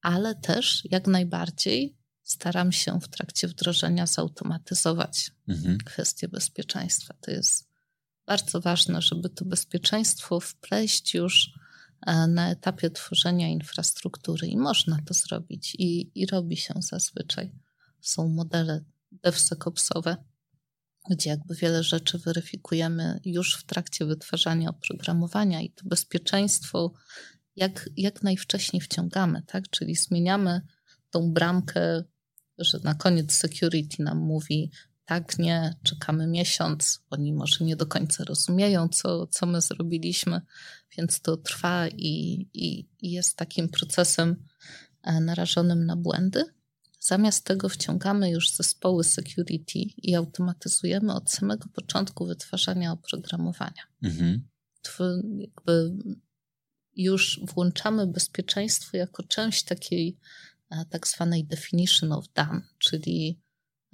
ale też jak najbardziej staram się w trakcie wdrożenia zautomatyzować mhm. kwestie bezpieczeństwa. To jest bardzo ważne, żeby to bezpieczeństwo wpleść już e, na etapie tworzenia infrastruktury i można to zrobić i, i robi się zazwyczaj. Są modele DevSecOpsowe, gdzie jakby wiele rzeczy weryfikujemy już w trakcie wytwarzania oprogramowania i to bezpieczeństwo jak, jak najwcześniej wciągamy, tak? Czyli zmieniamy tą bramkę, że na koniec security nam mówi tak, nie, czekamy miesiąc, oni może nie do końca rozumieją, co, co my zrobiliśmy, więc to trwa i, i, i jest takim procesem e, narażonym na błędy. Zamiast tego wciągamy już zespoły security i automatyzujemy od samego początku wytwarzania oprogramowania. Mhm. Już włączamy bezpieczeństwo jako część takiej e, tak zwanej definition of done, czyli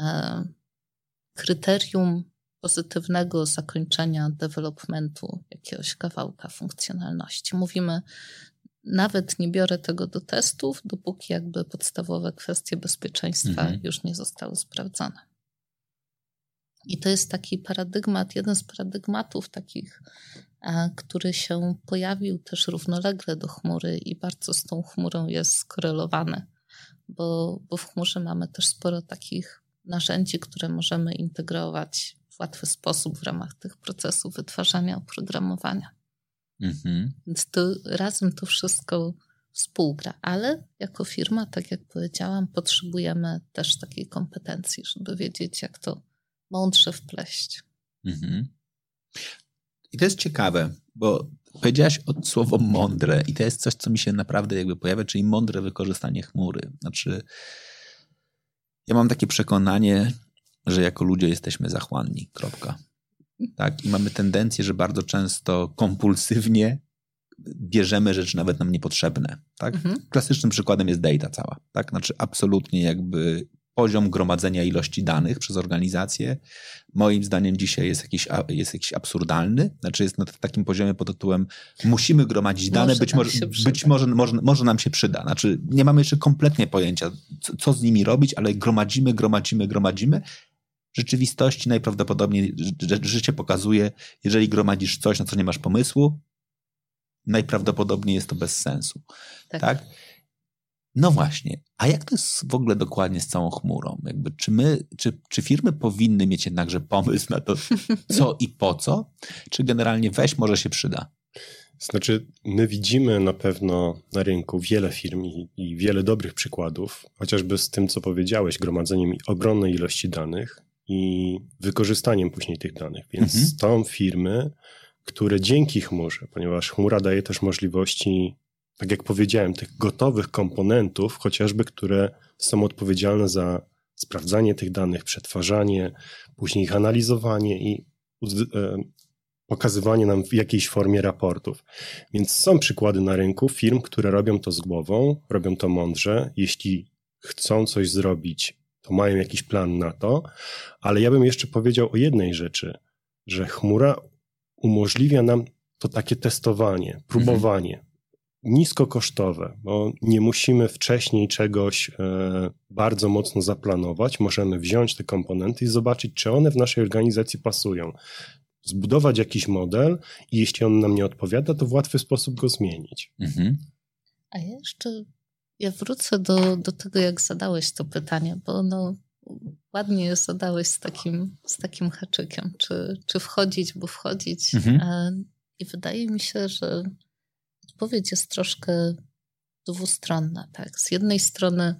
e, kryterium pozytywnego zakończenia developmentu jakiegoś kawałka funkcjonalności. Mówimy, nawet nie biorę tego do testów, dopóki jakby podstawowe kwestie bezpieczeństwa mhm. już nie zostały sprawdzone. I to jest taki paradygmat, jeden z paradygmatów takich, który się pojawił też równolegle do chmury i bardzo z tą chmurą jest skorelowany, bo, bo w chmurze mamy też sporo takich narzędzi, które możemy integrować w łatwy sposób w ramach tych procesów wytwarzania oprogramowania. Mhm. Więc to razem to wszystko współgra, ale jako firma, tak jak powiedziałam, potrzebujemy też takiej kompetencji, żeby wiedzieć, jak to mądrze wpleść. Mhm.
I to jest ciekawe, bo powiedziałaś od słowo mądre i to jest coś, co mi się naprawdę jakby pojawia, czyli mądre wykorzystanie chmury. Znaczy, ja mam takie przekonanie, że jako ludzie jesteśmy zachłanni. Kropka. Tak? I mamy tendencję, że bardzo często kompulsywnie bierzemy rzeczy nawet nam niepotrzebne. Tak? Mhm. Klasycznym przykładem jest data cała. Tak? Znaczy absolutnie jakby poziom gromadzenia ilości danych przez organizację, moim zdaniem dzisiaj jest jakiś, jest jakiś absurdalny. Znaczy jest na takim poziomie pod tytułem musimy gromadzić dane, może być, może, być może, może, może nam się przyda. Znaczy nie mamy jeszcze kompletnie pojęcia, co, co z nimi robić, ale gromadzimy, gromadzimy, gromadzimy. W rzeczywistości najprawdopodobniej życie pokazuje, jeżeli gromadzisz coś, na co nie masz pomysłu, najprawdopodobniej jest to bez sensu. tak? tak? No właśnie, a jak to jest w ogóle dokładnie z całą chmurą? Jakby, czy, my, czy, czy firmy powinny mieć jednakże pomysł na to, co i po co? Czy generalnie weź może się przyda?
Znaczy, my widzimy na pewno na rynku wiele firm i, i wiele dobrych przykładów, chociażby z tym, co powiedziałeś, gromadzeniem ogromnej ilości danych i wykorzystaniem później tych danych. Więc mhm. są firmy, które dzięki chmurze, ponieważ chmura daje też możliwości tak jak powiedziałem, tych gotowych komponentów, chociażby, które są odpowiedzialne za sprawdzanie tych danych, przetwarzanie, później ich analizowanie i e, pokazywanie nam w jakiejś formie raportów. Więc są przykłady na rynku firm, które robią to z głową, robią to mądrze. Jeśli chcą coś zrobić, to mają jakiś plan na to, ale ja bym jeszcze powiedział o jednej rzeczy, że chmura umożliwia nam to takie testowanie, próbowanie. Mhm niskokosztowe, bo nie musimy wcześniej czegoś e, bardzo mocno zaplanować. Możemy wziąć te komponenty i zobaczyć, czy one w naszej organizacji pasują. Zbudować jakiś model i jeśli on nam nie odpowiada, to w łatwy sposób go zmienić. Mhm.
A jeszcze ja wrócę do, do tego, jak zadałeś to pytanie, bo ono ładnie je zadałeś z takim, z takim haczykiem. Czy, czy wchodzić, bo wchodzić? Mhm. E, I wydaje mi się, że odpowiedź jest troszkę dwustronna. Tak? Z jednej strony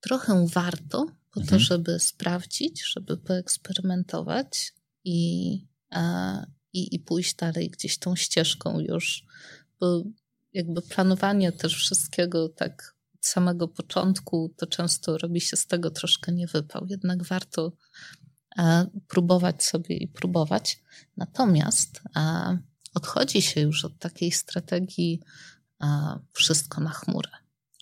trochę warto po mhm. to, żeby sprawdzić, żeby poeksperymentować i, a, i, i pójść dalej gdzieś tą ścieżką już, bo jakby planowanie też wszystkiego tak od samego początku, to często robi się z tego troszkę niewypał. Jednak warto a, próbować sobie i próbować. Natomiast a, odchodzi się już od takiej strategii a, wszystko na chmurę.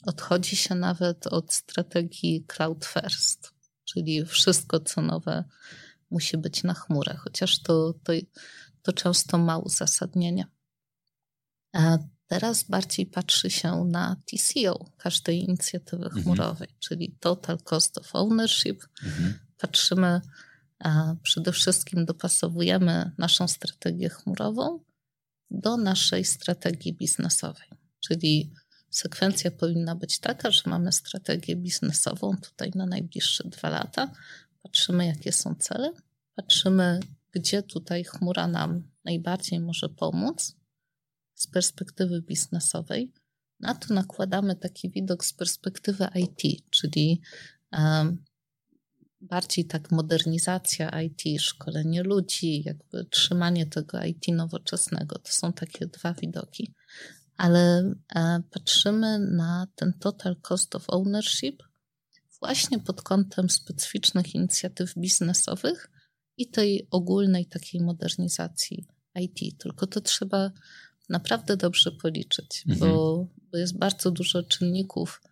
Odchodzi się nawet od strategii cloud first, czyli wszystko, co nowe, musi być na chmurę, chociaż to, to, to często ma uzasadnienie. Teraz bardziej patrzy się na TCO każdej inicjatywy mhm. chmurowej, czyli Total Cost of Ownership. Mhm. Patrzymy, przede wszystkim dopasowujemy naszą strategię chmurową do naszej strategii biznesowej. Czyli sekwencja powinna być taka, że mamy strategię biznesową tutaj na najbliższe dwa lata. Patrzymy, jakie są cele, patrzymy, gdzie tutaj chmura nam najbardziej może pomóc z perspektywy biznesowej. Na to nakładamy taki widok z perspektywy IT, czyli um, bardziej tak modernizacja IT, szkolenie ludzi, jakby trzymanie tego IT nowoczesnego. To są takie dwa widoki. Ale e, patrzymy na ten total cost of ownership właśnie pod kątem specyficznych inicjatyw biznesowych i tej ogólnej takiej modernizacji IT. Tylko to trzeba naprawdę dobrze policzyć, mhm. bo, bo jest bardzo dużo czynników,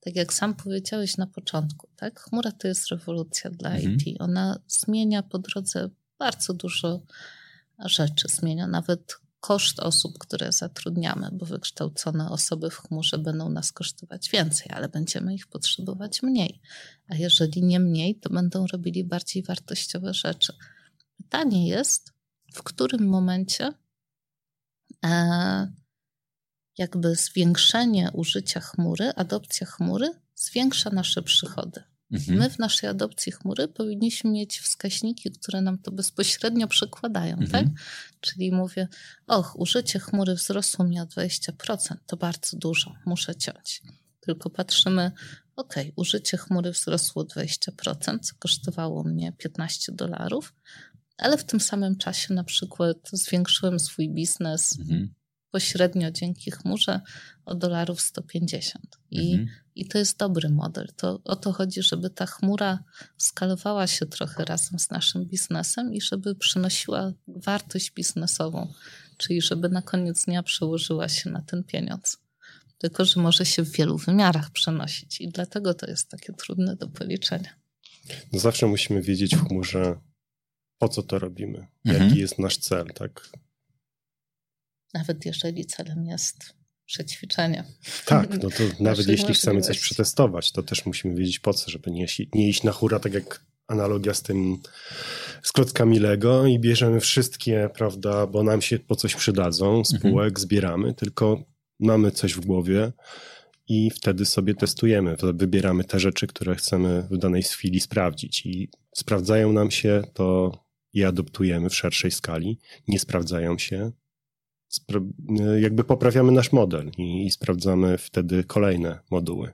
tak jak sam powiedziałeś na początku, tak? Chmura to jest rewolucja dla mhm. IT. Ona zmienia po drodze bardzo dużo rzeczy. Zmienia nawet koszt osób, które zatrudniamy, bo wykształcone osoby w chmurze będą nas kosztować więcej, ale będziemy ich potrzebować mniej. A jeżeli nie mniej, to będą robili bardziej wartościowe rzeczy. Pytanie jest, w którym momencie jakby zwiększenie użycia chmury, adopcja chmury zwiększa nasze przychody. Mhm. My w naszej adopcji chmury powinniśmy mieć wskaźniki, które nam to bezpośrednio przekładają, mhm. tak? Czyli mówię, och, użycie chmury wzrosło mi o 20%, to bardzo dużo, muszę ciąć. Tylko patrzymy, ok, użycie chmury wzrosło 20%, co kosztowało mnie 15 dolarów, ale w tym samym czasie na przykład zwiększyłem swój biznes mhm pośrednio dzięki chmurze o dolarów 150. I, mhm. I to jest dobry model. To o to chodzi, żeby ta chmura skalowała się trochę razem z naszym biznesem i żeby przynosiła wartość biznesową, czyli żeby na koniec dnia przełożyła się na ten pieniądz. tylko że może się w wielu wymiarach przenosić i dlatego to jest takie trudne do policzenia.
No zawsze musimy wiedzieć w chmurze, po co to robimy, mhm. jaki jest nasz cel, tak?
Nawet jeżeli celem jest przećwiczenie.
Tak, no to nawet jeśli chcemy coś przetestować, to też musimy wiedzieć po co, żeby nie, nie iść na hura, tak jak analogia z tym, z klockami Lego i bierzemy wszystkie, prawda, bo nam się po coś przydadzą, spółek mhm. zbieramy, tylko mamy coś w głowie i wtedy sobie testujemy, wybieramy te rzeczy, które chcemy w danej chwili sprawdzić i sprawdzają nam się, to je adoptujemy w szerszej skali, nie sprawdzają się, jakby poprawiamy nasz model i, i sprawdzamy wtedy kolejne moduły.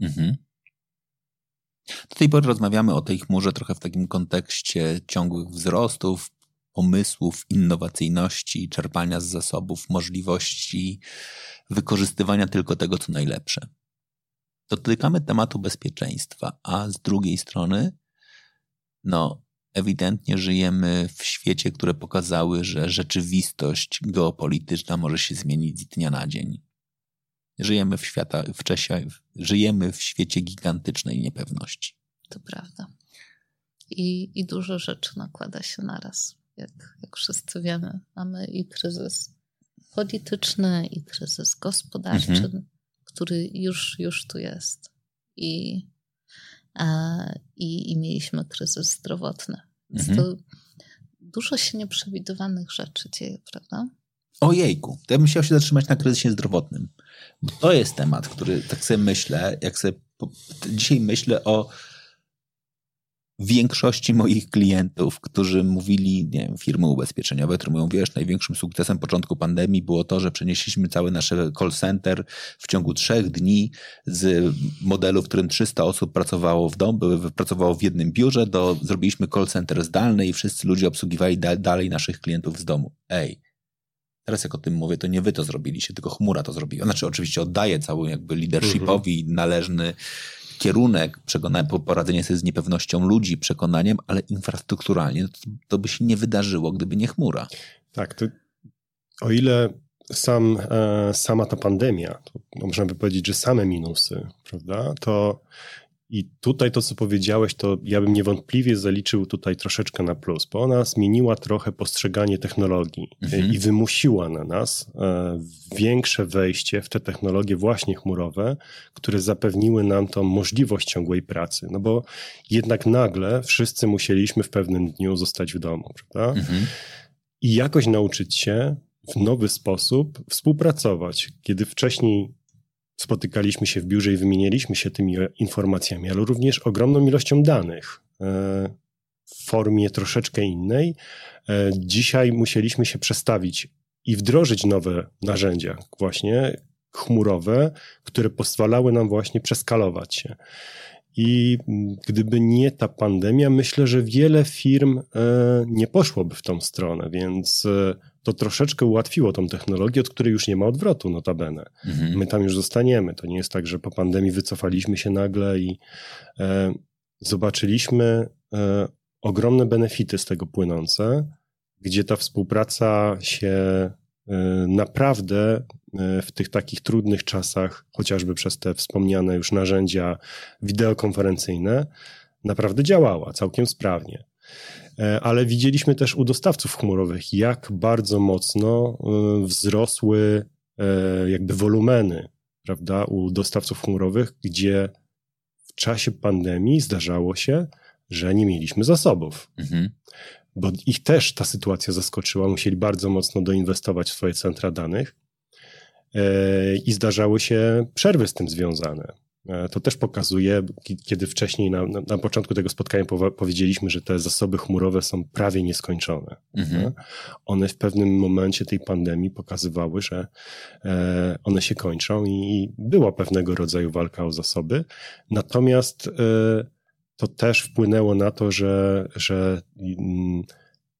Mhm.
Do tej pory rozmawiamy o tej chmurze trochę w takim kontekście ciągłych wzrostów, pomysłów, innowacyjności, czerpania z zasobów, możliwości wykorzystywania tylko tego, co najlepsze. Dotykamy tematu bezpieczeństwa, a z drugiej strony, no, ewidentnie żyjemy w świecie, które pokazały, że rzeczywistość geopolityczna może się zmienić z dnia na dzień. Żyjemy w, świata, w czasie, żyjemy w świecie gigantycznej niepewności.
To prawda. I, i dużo rzeczy nakłada się naraz. Jak, jak wszyscy wiemy, mamy i kryzys polityczny, i kryzys gospodarczy, mhm. który już, już tu jest. I, a, i, i mieliśmy kryzys zdrowotny. Więc mhm. to dużo się nieprzewidywanych rzeczy dzieje, prawda?
Ojejku, to ja bym chciał się zatrzymać na kryzysie zdrowotnym. Bo to jest temat, który tak sobie myślę, jak sobie dzisiaj myślę o większości moich klientów, którzy mówili, nie wiem, firmy ubezpieczeniowe, które mówią, wiesz, największym sukcesem początku pandemii było to, że przenieśliśmy cały nasz call center w ciągu trzech dni z modelu, w którym 300 osób pracowało w domu, pracowało w jednym biurze, do zrobiliśmy call center zdalny i wszyscy ludzie obsługiwali da dalej naszych klientów z domu. Ej, Teraz jak o tym mówię, to nie wy to zrobiliście, tylko chmura to zrobiła. Znaczy oczywiście oddaję cały jakby leadershipowi mhm. należny kierunek, poradzenie sobie z niepewnością ludzi, przekonaniem, ale infrastrukturalnie to, to by się nie wydarzyło, gdyby nie chmura.
Tak, to o ile sam, e, sama ta pandemia, to można by powiedzieć, że same minusy, prawda, to i tutaj to, co powiedziałeś, to ja bym niewątpliwie zaliczył tutaj troszeczkę na plus, bo ona zmieniła trochę postrzeganie technologii mhm. i wymusiła na nas e, większe wejście w te technologie właśnie chmurowe, które zapewniły nam tą możliwość ciągłej pracy. No bo jednak nagle wszyscy musieliśmy w pewnym dniu zostać w domu, prawda? Mhm. I jakoś nauczyć się w nowy sposób współpracować. Kiedy wcześniej spotykaliśmy się w biurze i wymienialiśmy się tymi informacjami, ale również ogromną ilością danych e, w formie troszeczkę innej. E, dzisiaj musieliśmy się przestawić i wdrożyć nowe narzędzia, właśnie chmurowe, które pozwalały nam właśnie przeskalować się. I gdyby nie ta pandemia, myślę, że wiele firm e, nie poszłoby w tą stronę, więc to troszeczkę ułatwiło tą technologię, od której już nie ma odwrotu, notabene. Mhm. My tam już zostaniemy. To nie jest tak, że po pandemii wycofaliśmy się nagle i e, zobaczyliśmy e, ogromne benefity z tego płynące, gdzie ta współpraca się e, naprawdę e, w tych takich trudnych czasach, chociażby przez te wspomniane już narzędzia wideokonferencyjne, naprawdę działała całkiem sprawnie. E, ale widzieliśmy też u dostawców chmurowych, jak bardzo mocno e, wzrosły e, jakby wolumeny, prawda, u dostawców chmurowych, gdzie w czasie pandemii zdarzało się, że nie mieliśmy zasobów. Mhm. Bo ich też ta sytuacja zaskoczyła, musieli bardzo mocno doinwestować w swoje centra danych i zdarzały się przerwy z tym związane. E, to też pokazuje, kiedy wcześniej na, na, początku tego spotkania powiedzieliśmy, że te zasoby chmurowe są prawie nieskończone. Mhm. One w pewnym momencie tej pandemii pokazywały, że e, one się kończą i była pewnego rodzaju walka o zasoby. Natomiast e, to też wpłynęło na to, że, że mm,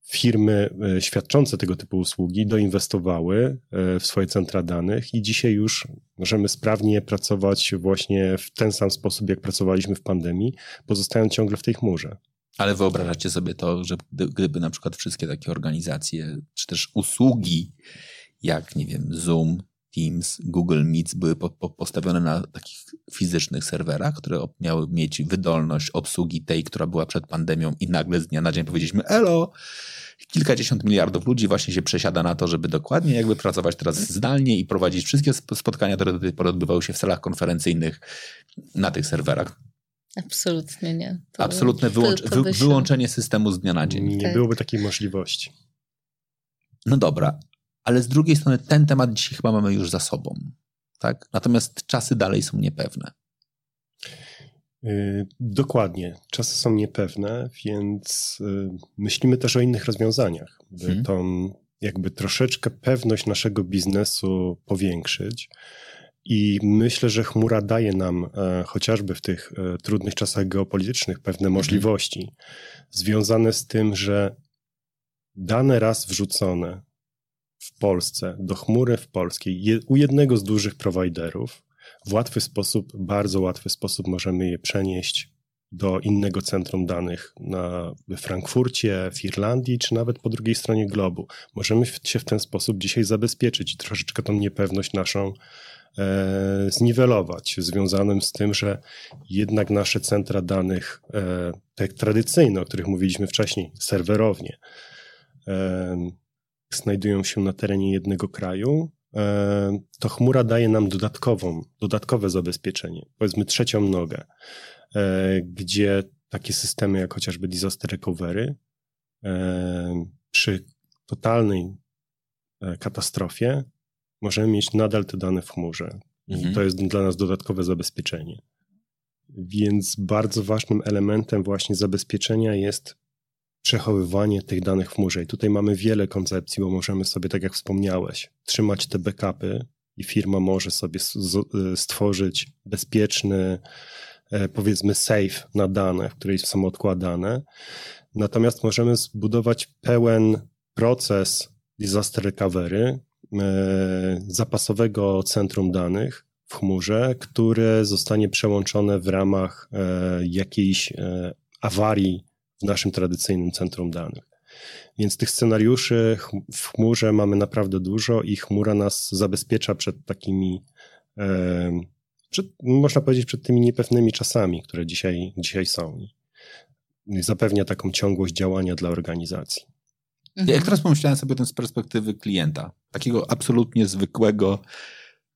firmy e, świadczące tego typu usługi doinwestowały e, w swoje centra danych i dzisiaj już możemy sprawnie pracować właśnie w ten sam sposób, jak pracowaliśmy w pandemii, pozostając ciągle w tej chmurze.
Ale wyobrażacie sobie to, że gdyby na przykład wszystkie takie organizacje, czy też usługi, jak nie wiem, Zoom, Teams, Google Meets były po, po, postawione na takich fizycznych serwerach, które miały mieć wydolność obsługi tej, która była przed pandemią i nagle z dnia na dzień powiedzieliśmy elo, kilkadziesiąt miliardów ludzi właśnie się przesiada na to, żeby dokładnie jakby pracować teraz zdalnie i prowadzić wszystkie spotkania, które do tej pory odbywały się w salach konferencyjnych na tych serwerach.
Absolutnie nie.
To, Absolutne wyłącz, to, to wy, wyłączenie systemu z dnia na dzień.
Nie tak. byłoby takiej możliwości.
No dobra, ale z drugiej strony ten temat dzisiaj chyba mamy już za sobą. Tak? Natomiast czasy dalej są niepewne.
Yy, dokładnie. Czasy są niepewne, więc yy, myślimy też o innych rozwiązaniach, by hmm. tą jakby troszeczkę pewność naszego biznesu powiększyć. I myślę, że chmura daje nam e, chociażby w tych e, trudnych czasach geopolitycznych pewne mhm. możliwości związane z tym, że dane raz wrzucone w Polsce, do chmury w polskiej, je, u jednego z dużych prowajderów, w łatwy sposób, bardzo łatwy sposób możemy je przenieść do innego centrum danych na, Frankfurcie, w Irlandii, czy nawet po drugiej stronie globu. Możemy się w ten sposób dzisiaj zabezpieczyć i troszeczkę tą niepewność naszą e, zniwelować, związanym z tym, że jednak nasze centra danych, e, te tradycyjne, o których mówiliśmy wcześniej, serwerownie, e, znajdują się na terenie jednego kraju, e, to chmura daje nam dodatkową, dodatkowe zabezpieczenie, powiedzmy trzecią nogę, e, gdzie takie systemy jak chociażby disaster recovery e, przy totalnej katastrofie możemy mieć nadal te dane w chmurze. Mhm. To jest dla nas dodatkowe zabezpieczenie. Więc bardzo ważnym elementem właśnie zabezpieczenia jest przechowywanie tych danych w chmurze. I tutaj mamy wiele koncepcji, bo możemy sobie, tak jak wspomniałeś, trzymać te backupy i firma może sobie y, stworzyć bezpieczny, e, powiedzmy, safe na dane, w której są odkładane. Natomiast możemy zbudować pełen proces disaster recovery, e, zapasowego centrum danych w chmurze, które zostanie przełączone w ramach e, jakiejś awarii w naszym tradycyjnym centrum danych. Więc tych scenariuszy w chmurze mamy naprawdę dużo i chmura nas zabezpiecza przed takimi, e, przed, można powiedzieć, przed tymi niepewnymi czasami, które dzisiaj, dzisiaj są. I zapewnia taką ciągłość działania dla organizacji.
Mhm. Jak teraz pomyślałem sobie o tym z perspektywy klienta, takiego absolutnie zwykłego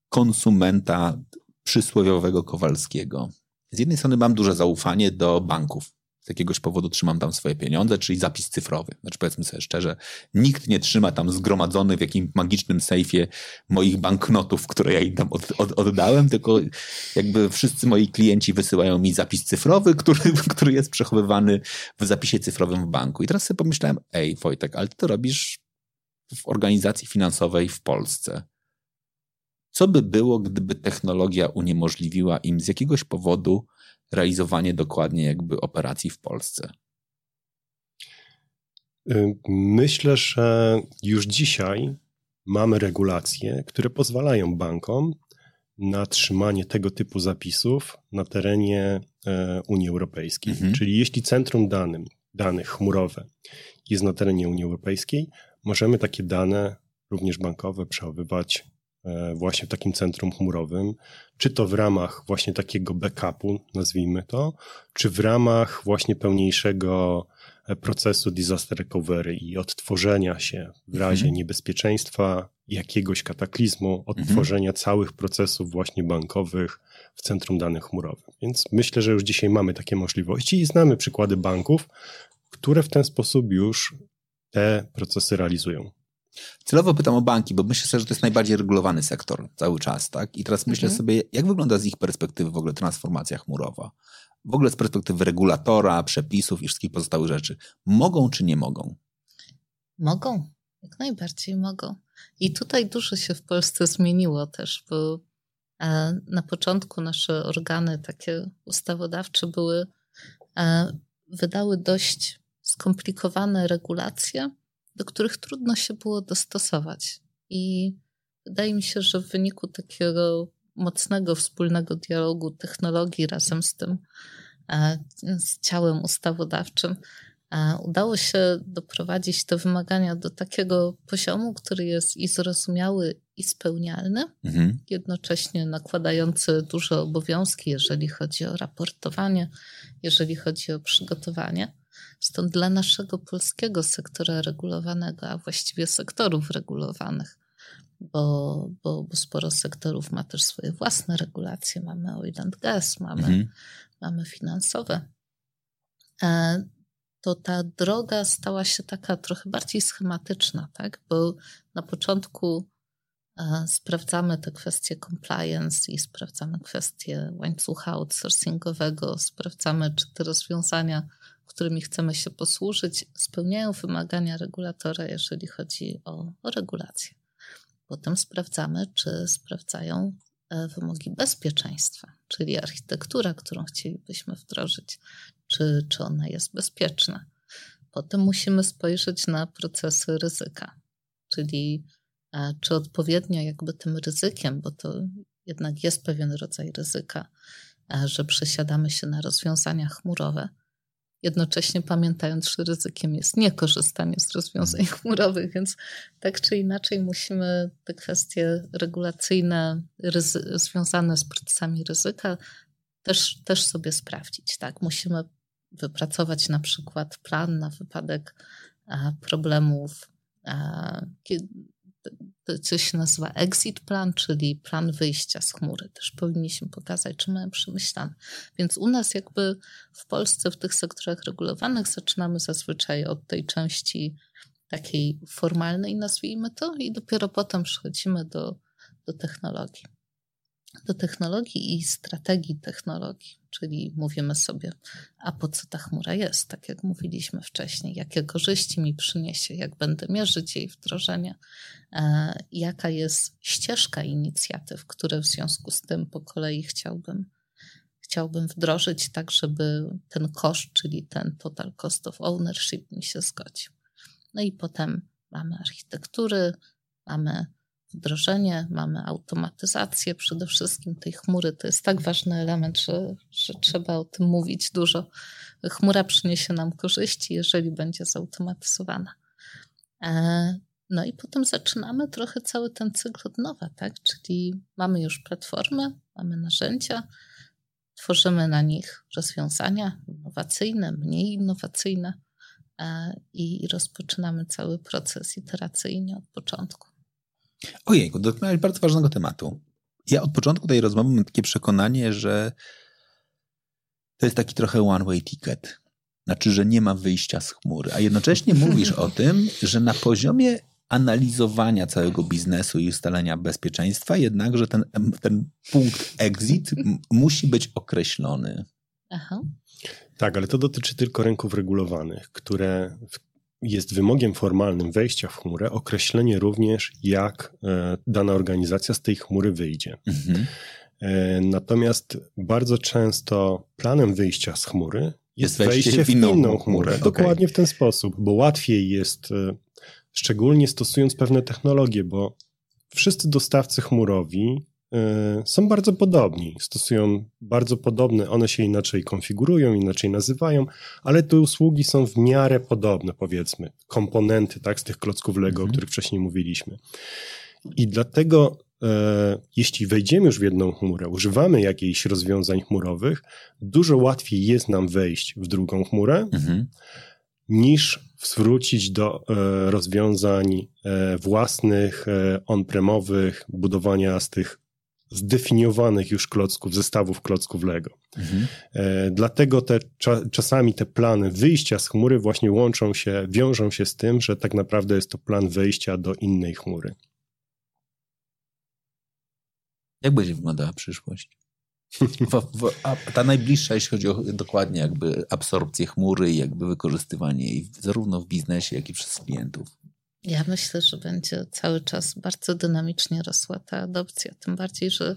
konsumenta przysłowiowego Kowalskiego. Z jednej strony mam duże zaufanie do banków, z jakiegoś powodu trzymam tam swoje pieniądze, czyli zapis cyfrowy. Znaczy powiedzmy sobie szczerze, nikt nie trzyma tam zgromadzony w jakimś magicznym sejfie moich banknotów, które ja im tam od, od, oddałem, tylko jakby wszyscy moi klienci wysyłają mi zapis cyfrowy, który, który jest przechowywany w zapisie cyfrowym w banku. I teraz sobie pomyślałem, ej Wojtek, ale ty to robisz w organizacji finansowej w Polsce. Co by było, gdyby technologia uniemożliwiła im z jakiegoś powodu realizowanie dokładnie jakby operacji w Polsce?
Y, myślę, że już dzisiaj mamy regulacje, które pozwalają bankom na trzymanie tego typu zapisów na terenie e, Unii Europejskiej. Mhm. Czyli jeśli centrum danym, danych chmurowe jest na terenie Unii Europejskiej, możemy takie dane, również bankowe, przechowywać właśnie w takim centrum chmurowym, czy to w ramach właśnie takiego backupu, nazwijmy to, czy w ramach właśnie pełniejszego e, procesu disaster recovery i odtworzenia się w razie mhm. niebezpieczeństwa, jakiegoś kataklizmu, odtworzenia mhm. całych procesów właśnie bankowych w centrum danych chmurowych. Więc myślę, że już dzisiaj mamy takie możliwości i znamy przykłady banków, które w ten sposób już te procesy realizują.
Celowo pytam o banki, bo myślę sobie, że to jest najbardziej regulowany sektor cały czas, tak? I teraz myślę mhm. sobie, jak wygląda z ich perspektywy w ogóle transformacja chmurowa? W ogóle z perspektywy regulatora, przepisów i wszystkich pozostałych rzeczy. Mogą czy nie mogą?
Mogą, jak najbardziej mogą. I tutaj dużo się w Polsce zmieniło też, bo e, na początku nasze organy takie ustawodawcze były, e, wydały dość skomplikowane regulacje, do których trudno się było dostosować. I wydaje mi się, że w wyniku takiego mocnego wspólnego dialogu technologii razem z tym, e, z ciałem ustawodawczym, udało się doprowadzić te wymagania do takiego poziomu, który jest i zrozumiały, i spełnialny, mhm. jednocześnie nakładający duże obowiązki, jeżeli chodzi o raportowanie, jeżeli chodzi o przygotowanie. Stąd dla naszego polskiego sektora regulowanego, a właściwie sektorów regulowanych, bo, bo, bo sporo sektorów ma też swoje własne regulacje. Mamy oil and gas, mamy, mhm. mamy finansowe. E, to ta droga stała się taka trochę bardziej schematyczna, tak? bo na początku e, sprawdzamy te kwestie compliance i sprawdzamy kwestie łańcucha outsourcingowego, sprawdzamy, czy te rozwiązania, którymi chcemy się posłużyć, spełniają wymagania regulatora, jeżeli chodzi o, o regulację. Potem sprawdzamy, czy sprawdzają e, wymogi bezpieczeństwa, czyli architektura, którą chcielibyśmy wdrożyć, czy, czy ona jest bezpieczna. Potem musimy spojrzeć na procesy ryzyka, czyli e, czy odpowiednio jakby tym ryzykiem, bo to jednak jest pewien rodzaj ryzyka, e, że przesiadamy się na rozwiązania chmurowe, jednocześnie pamiętając, że ryzykiem jest niekorzystanie z rozwiązań mhm. chmurowych, więc tak czy inaczej musimy te kwestie regulacyjne związane z procesami ryzyka też, też sobie sprawdzić. Tak? Musimy wypracować na przykład plan na wypadek problemów, to się nazywa exit plan, czyli plan wyjścia z chmury. Też powinniśmy pokazać, czy mamy przemyślane. Więc u nas jakby w Polsce w tych sektorach regulowanych zaczynamy zazwyczaj od tej części takiej formalnej, nazwijmy to, i dopiero potem przechodzimy do, do technologii do technologii i strategii technologii, czyli mówimy sobie, a po co ta chmura jest, tak jak mówiliśmy wcześniej, jakie korzyści mi przyniesie, jak będę mierzyć jej wdrożenie, e, jaka jest ścieżka inicjatyw, które w związku z tym po kolei chciałbym, chciałbym wdrożyć, tak żeby ten koszt, czyli ten total cost of ownership mi się zgodził. No i potem mamy architektury, mamy wdrożenie, mamy automatyzację przede wszystkim tej chmury. To jest tak ważny element, że, że trzeba o tym mówić dużo. Chmura przyniesie nam korzyści, jeżeli będzie zautomatyzowana. E, no i potem zaczynamy trochę cały ten cykl od nowa, tak? Czyli mamy już platformę, mamy narzędzia, tworzymy na nich rozwiązania innowacyjne, mniej innowacyjne e, i rozpoczynamy cały proces iteracyjnie od początku.
Ojejku, dotknąłeś bardzo ważnego tematu. Ja od początku tej rozmowy mam takie przekonanie, że to jest taki trochę one-way ticket. Znaczy, że nie ma wyjścia z chmury. A jednocześnie mówisz o tym, że na poziomie analizowania całego biznesu i ustalenia bezpieczeństwa, jednakże ten, ten punkt exit musi być określony. Aha.
Tak, ale to dotyczy tylko rynków regulowanych, które w jest wymogiem formalnym wejścia w chmurę określenie również, jak e, dana organizacja z tej chmury wyjdzie. Mhm. E, natomiast bardzo często planem wyjścia z chmury jest, jest wejście w inną, inną chmurę. Okay. Dokładnie w ten sposób, bo łatwiej jest, e, szczególnie stosując pewne technologie, bo wszyscy dostawcy chmurowi są bardzo podobni, stosują bardzo podobne, one się inaczej konfigurują, inaczej nazywają, ale te usługi są w miarę podobne, powiedzmy, komponenty tak, z tych klocków Lego, mhm. o których wcześniej mówiliśmy. I dlatego, e, jeśli wejdziemy już w jedną chmurę, używamy jakichś rozwiązań chmurowych, dużo łatwiej jest nam wejść w drugą chmurę, mhm. niż wrócić do e, rozwiązań e, własnych, e, on-premowych, budowania z tych zdefiniowanych już klocków, zestawów klocków Lego. Mhm. E, dlatego te, cza, czasami te plany wyjścia z chmury właśnie łączą się, wiążą się z tym, że tak naprawdę jest to plan wejścia do innej chmury.
Jak będzie wyglądała przyszłość? W, w, a ta najbliższa, jeśli chodzi o dokładnie jakby absorpcję chmury i jakby wykorzystywanie jej zarówno w biznesie, jak i przez klientów.
Ja myślę, że będzie cały czas bardzo dynamicznie rosła ta adopcja, tym bardziej, że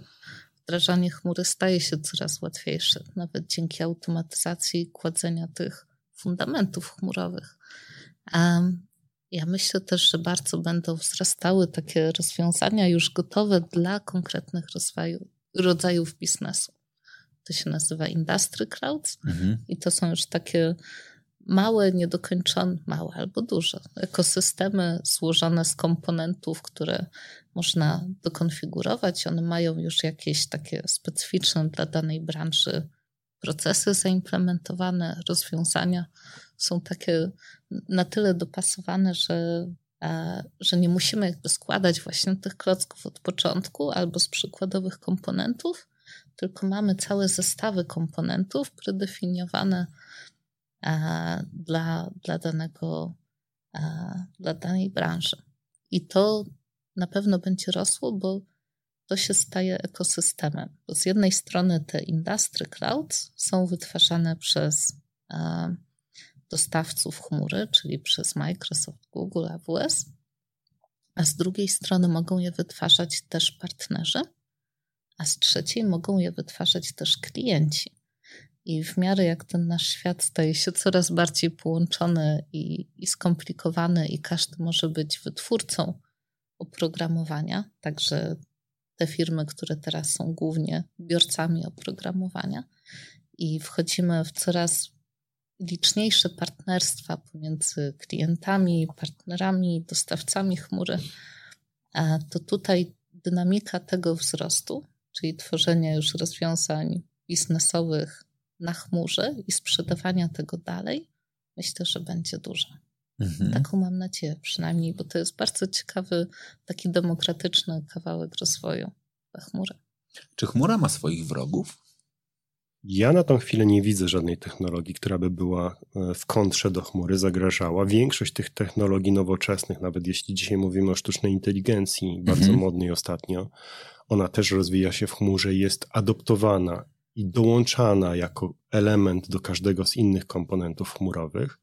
wdrażanie chmury staje się coraz łatwiejsze, nawet dzięki automatyzacji kładzenia tych fundamentów chmurowych. A ja myślę też, że bardzo będą wzrastały takie rozwiązania już gotowe dla konkretnych rozwoju, rodzajów biznesu. To się nazywa Industry Clouds mhm. i to są już takie małe, niedokończone, małe albo duże ekosystemy złożone z komponentów, które można dokonfigurować. One mają już jakieś takie specyficzne dla danej branży procesy zaimplementowane, rozwiązania są takie na tyle dopasowane, że, e, że nie musimy jakby składać właśnie tych klocków od początku albo z przykładowych komponentów, tylko mamy całe zestawy komponentów predefiniowane dla, dla, danego, e, dla danej branży. I to na pewno będzie rosło, bo to się staje ekosystemem. Bo z jednej strony te industry clouds są wytwarzane przez e, dostawców chmury, czyli przez Microsoft, Google, AWS, a z drugiej strony mogą je wytwarzać też partnerzy, a z trzeciej mogą je wytwarzać też klienci. I w miarę jak ten nasz świat staje się coraz bardziej połączony i, i skomplikowany, i każdy może być wytwórcą oprogramowania, także te firmy, które teraz są głównie biorcami oprogramowania, i wchodzimy w coraz liczniejsze partnerstwa pomiędzy klientami, partnerami, dostawcami chmury, to tutaj dynamika tego wzrostu, czyli tworzenia już rozwiązań biznesowych na chmurze i sprzedawania tego dalej, myślę, że będzie duża. Mhm. Taką mam nadzieję przynajmniej, bo to jest bardzo ciekawy, taki demokratyczny kawałek rozwoju ta chmura.
Czy chmura ma swoich wrogów?
Ja na tą chwilę nie widzę żadnej technologii, która by była e, w kontrze do chmury, zagrażała. Większość tych technologii nowoczesnych, nawet jeśli dzisiaj mówimy o sztucznej inteligencji, bardzo mhm. modnej ostatnio, ona też rozwija się w chmurze i jest adoptowana i dołączana jako element do każdego z innych komponentów chmurowych.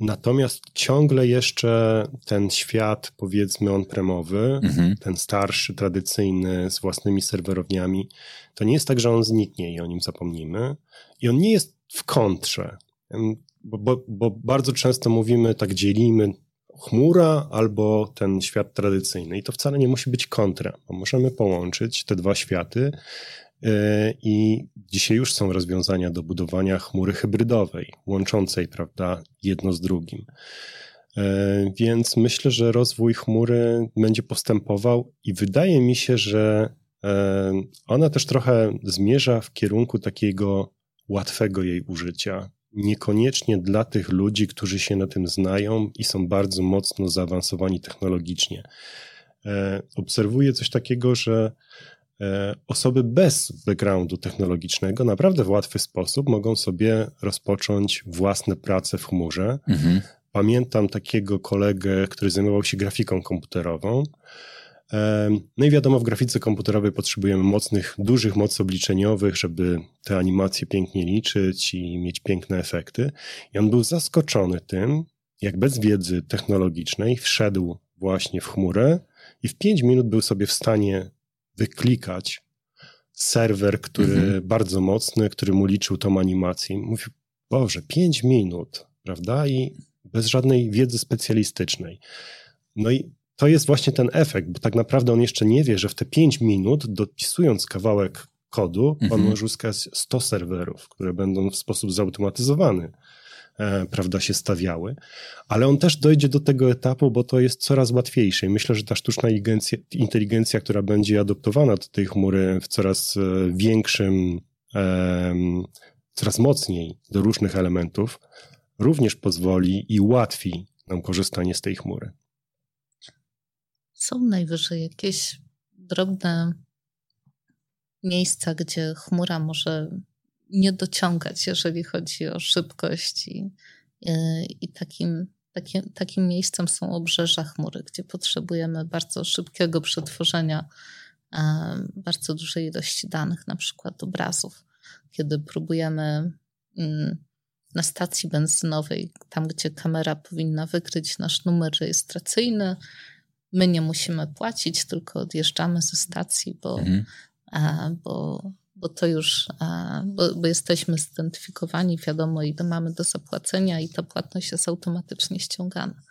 Natomiast ciągle jeszcze ten świat, powiedzmy, on-premowy, mhm. ten starszy, tradycyjny, z własnymi serwerowniami, to nie jest tak, że on zniknie i o nim zapomnimy. I on nie jest w kontrze, bo, bo, bo bardzo często mówimy, tak dzielimy chmura albo ten świat tradycyjny. I to wcale nie musi być kontra, bo możemy połączyć te dwa światy I dzisiaj już są rozwiązania do budowania chmury hybrydowej, łączącej, prawda, jedno z drugim. E, więc myślę, że rozwój chmury będzie postępował i wydaje mi się, że e, ona też trochę zmierza w kierunku takiego łatwego jej użycia. Niekoniecznie dla tych ludzi, którzy się na tym znają i są bardzo mocno zaawansowani technologicznie. Obserwuję coś takiego, że E, osoby bez backgroundu technologicznego naprawdę w łatwy sposób mogą sobie rozpocząć własne prace w chmurze. Mhm. Pamiętam takiego kolegę, który zajmował się grafiką komputerową. E, no i wiadomo, w grafice komputerowej potrzebujemy mocnych, dużych mocy obliczeniowych, żeby te animacje pięknie liczyć i mieć piękne efekty. I on był zaskoczony tym, jak bez wiedzy technologicznej wszedł właśnie w chmurę i w pięć minut był sobie w stanie wyklikać serwer, który mhm. bardzo mocny, który mu liczył tą animację. Mówił, Boże, 5 minut, prawda? I bez żadnej wiedzy specjalistycznej. No i to jest właśnie ten efekt, bo tak naprawdę on jeszcze nie wie, że w te 5 minut, dopisując kawałek kodu, mhm. on może uzyskać 100 serwerów, które będą w sposób zautomatyzowany prawda, się stawiały, ale on też dojdzie do tego etapu, bo to jest coraz łatwiejsze. I myślę, że ta sztuczna inteligencja, inteligencja która będzie adoptowana do tej chmury w coraz e, większym, coraz mocniej do różnych elementów, również pozwoli i ułatwi nam korzystanie z tej chmury.
Są najwyżej jakieś drobne miejsca, gdzie chmura może nie dociągać, jeżeli chodzi o szybkość i, i takim, takim, takim miejscem są obrzeża chmury, gdzie potrzebujemy bardzo szybkiego przetworzenia bardzo dużej ilości danych, na przykład obrazów. Kiedy próbujemy mm, na stacji benzynowej, tam gdzie kamera powinna wykryć nasz numer rejestracyjny, my nie musimy płacić, tylko odjeżdżamy ze stacji, bo, mhm. bo bo to już, bo, bo, jesteśmy zidentyfikowani, wiadomo ile mamy do zapłacenia i ta płatność jest automatycznie ściągana.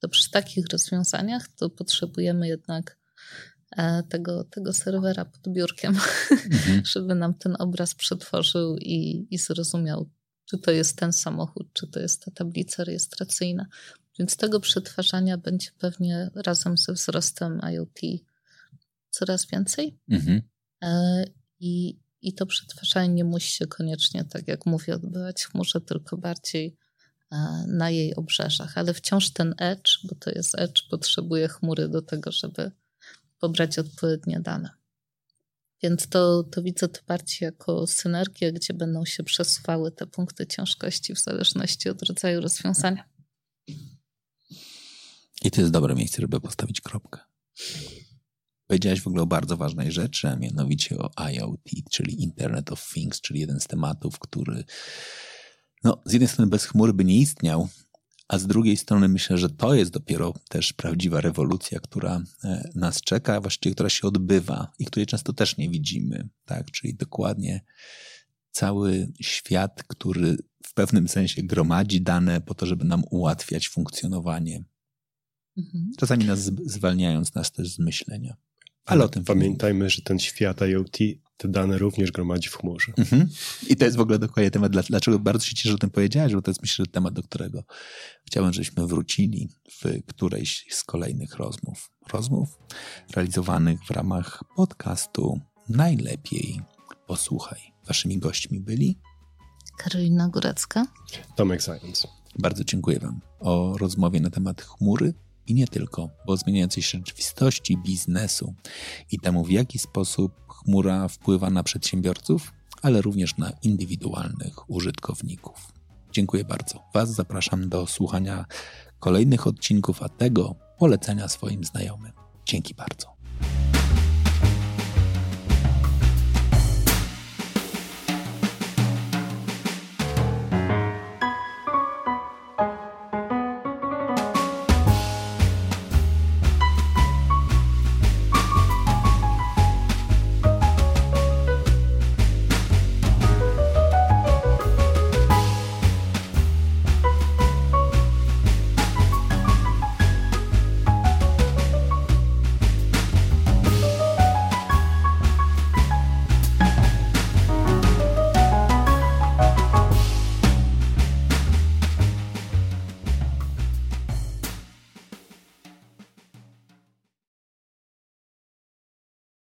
To przy takich rozwiązaniach to potrzebujemy jednak e, tego, tego serwera pod biurkiem, mhm. żeby nam ten obraz przetworzył i, i zrozumiał, czy to jest ten samochód, czy to jest ta tablica rejestracyjna. Więc tego przetwarzania będzie pewnie razem ze wzrostem IoT coraz więcej. Mhm. E, I, I to przetwarzanie nie musi się koniecznie, tak jak mówię, odbywać w chmurze, tylko bardziej e, na jej obrzeżach. Ale wciąż ten edge, bo to jest edge, potrzebuje chmury do tego, żeby pobrać odpowiednie dane. Więc to, to widzę to bardziej jako synergię, gdzie będą się przesuwały te punkty ciężkości w zależności od rodzaju rozwiązania.
I to jest dobre miejsce, żeby postawić kropkę. Powiedziałaś w ogóle o bardzo ważnej rzeczy, a mianowicie o IoT, czyli Internet of Things, czyli jeden z tematów, który no, z jednej strony bez chmury by nie istniał, a z drugiej strony myślę, że to jest dopiero też prawdziwa rewolucja, która e, nas czeka, właściwie która się odbywa i której często też nie widzimy. Tak? Czyli dokładnie cały świat, który w pewnym sensie gromadzi dane po to, żeby nam ułatwiać funkcjonowanie. Mhm. Czasami nas zwalniając nas też z myślenia.
Ale o tym pamiętajmy, że ten świat IoT te dane również gromadzi w chmurze. Mhm.
I to jest w ogóle dokładnie temat, dlaczego bardzo się cieszę, że o tym powiedziałeś, bo to jest myślę temat, do którego chciałem, żebyśmy wrócili w którejś z kolejnych rozmów. Rozmów realizowanych w ramach podcastu Najlepiej Posłuchaj. Waszymi gośćmi byli
Karolina Górecka,
Tomek Science.
Bardzo dziękuję Wam o rozmowie na temat chmury i nie tylko, bo zmieniającej się rzeczywistości, biznesu i temu, w jaki sposób chmura wpływa na przedsiębiorców, ale również na indywidualnych użytkowników. Dziękuję bardzo. Was zapraszam do słuchania kolejnych odcinków, a tego polecenia swoim znajomym. Dzięki bardzo.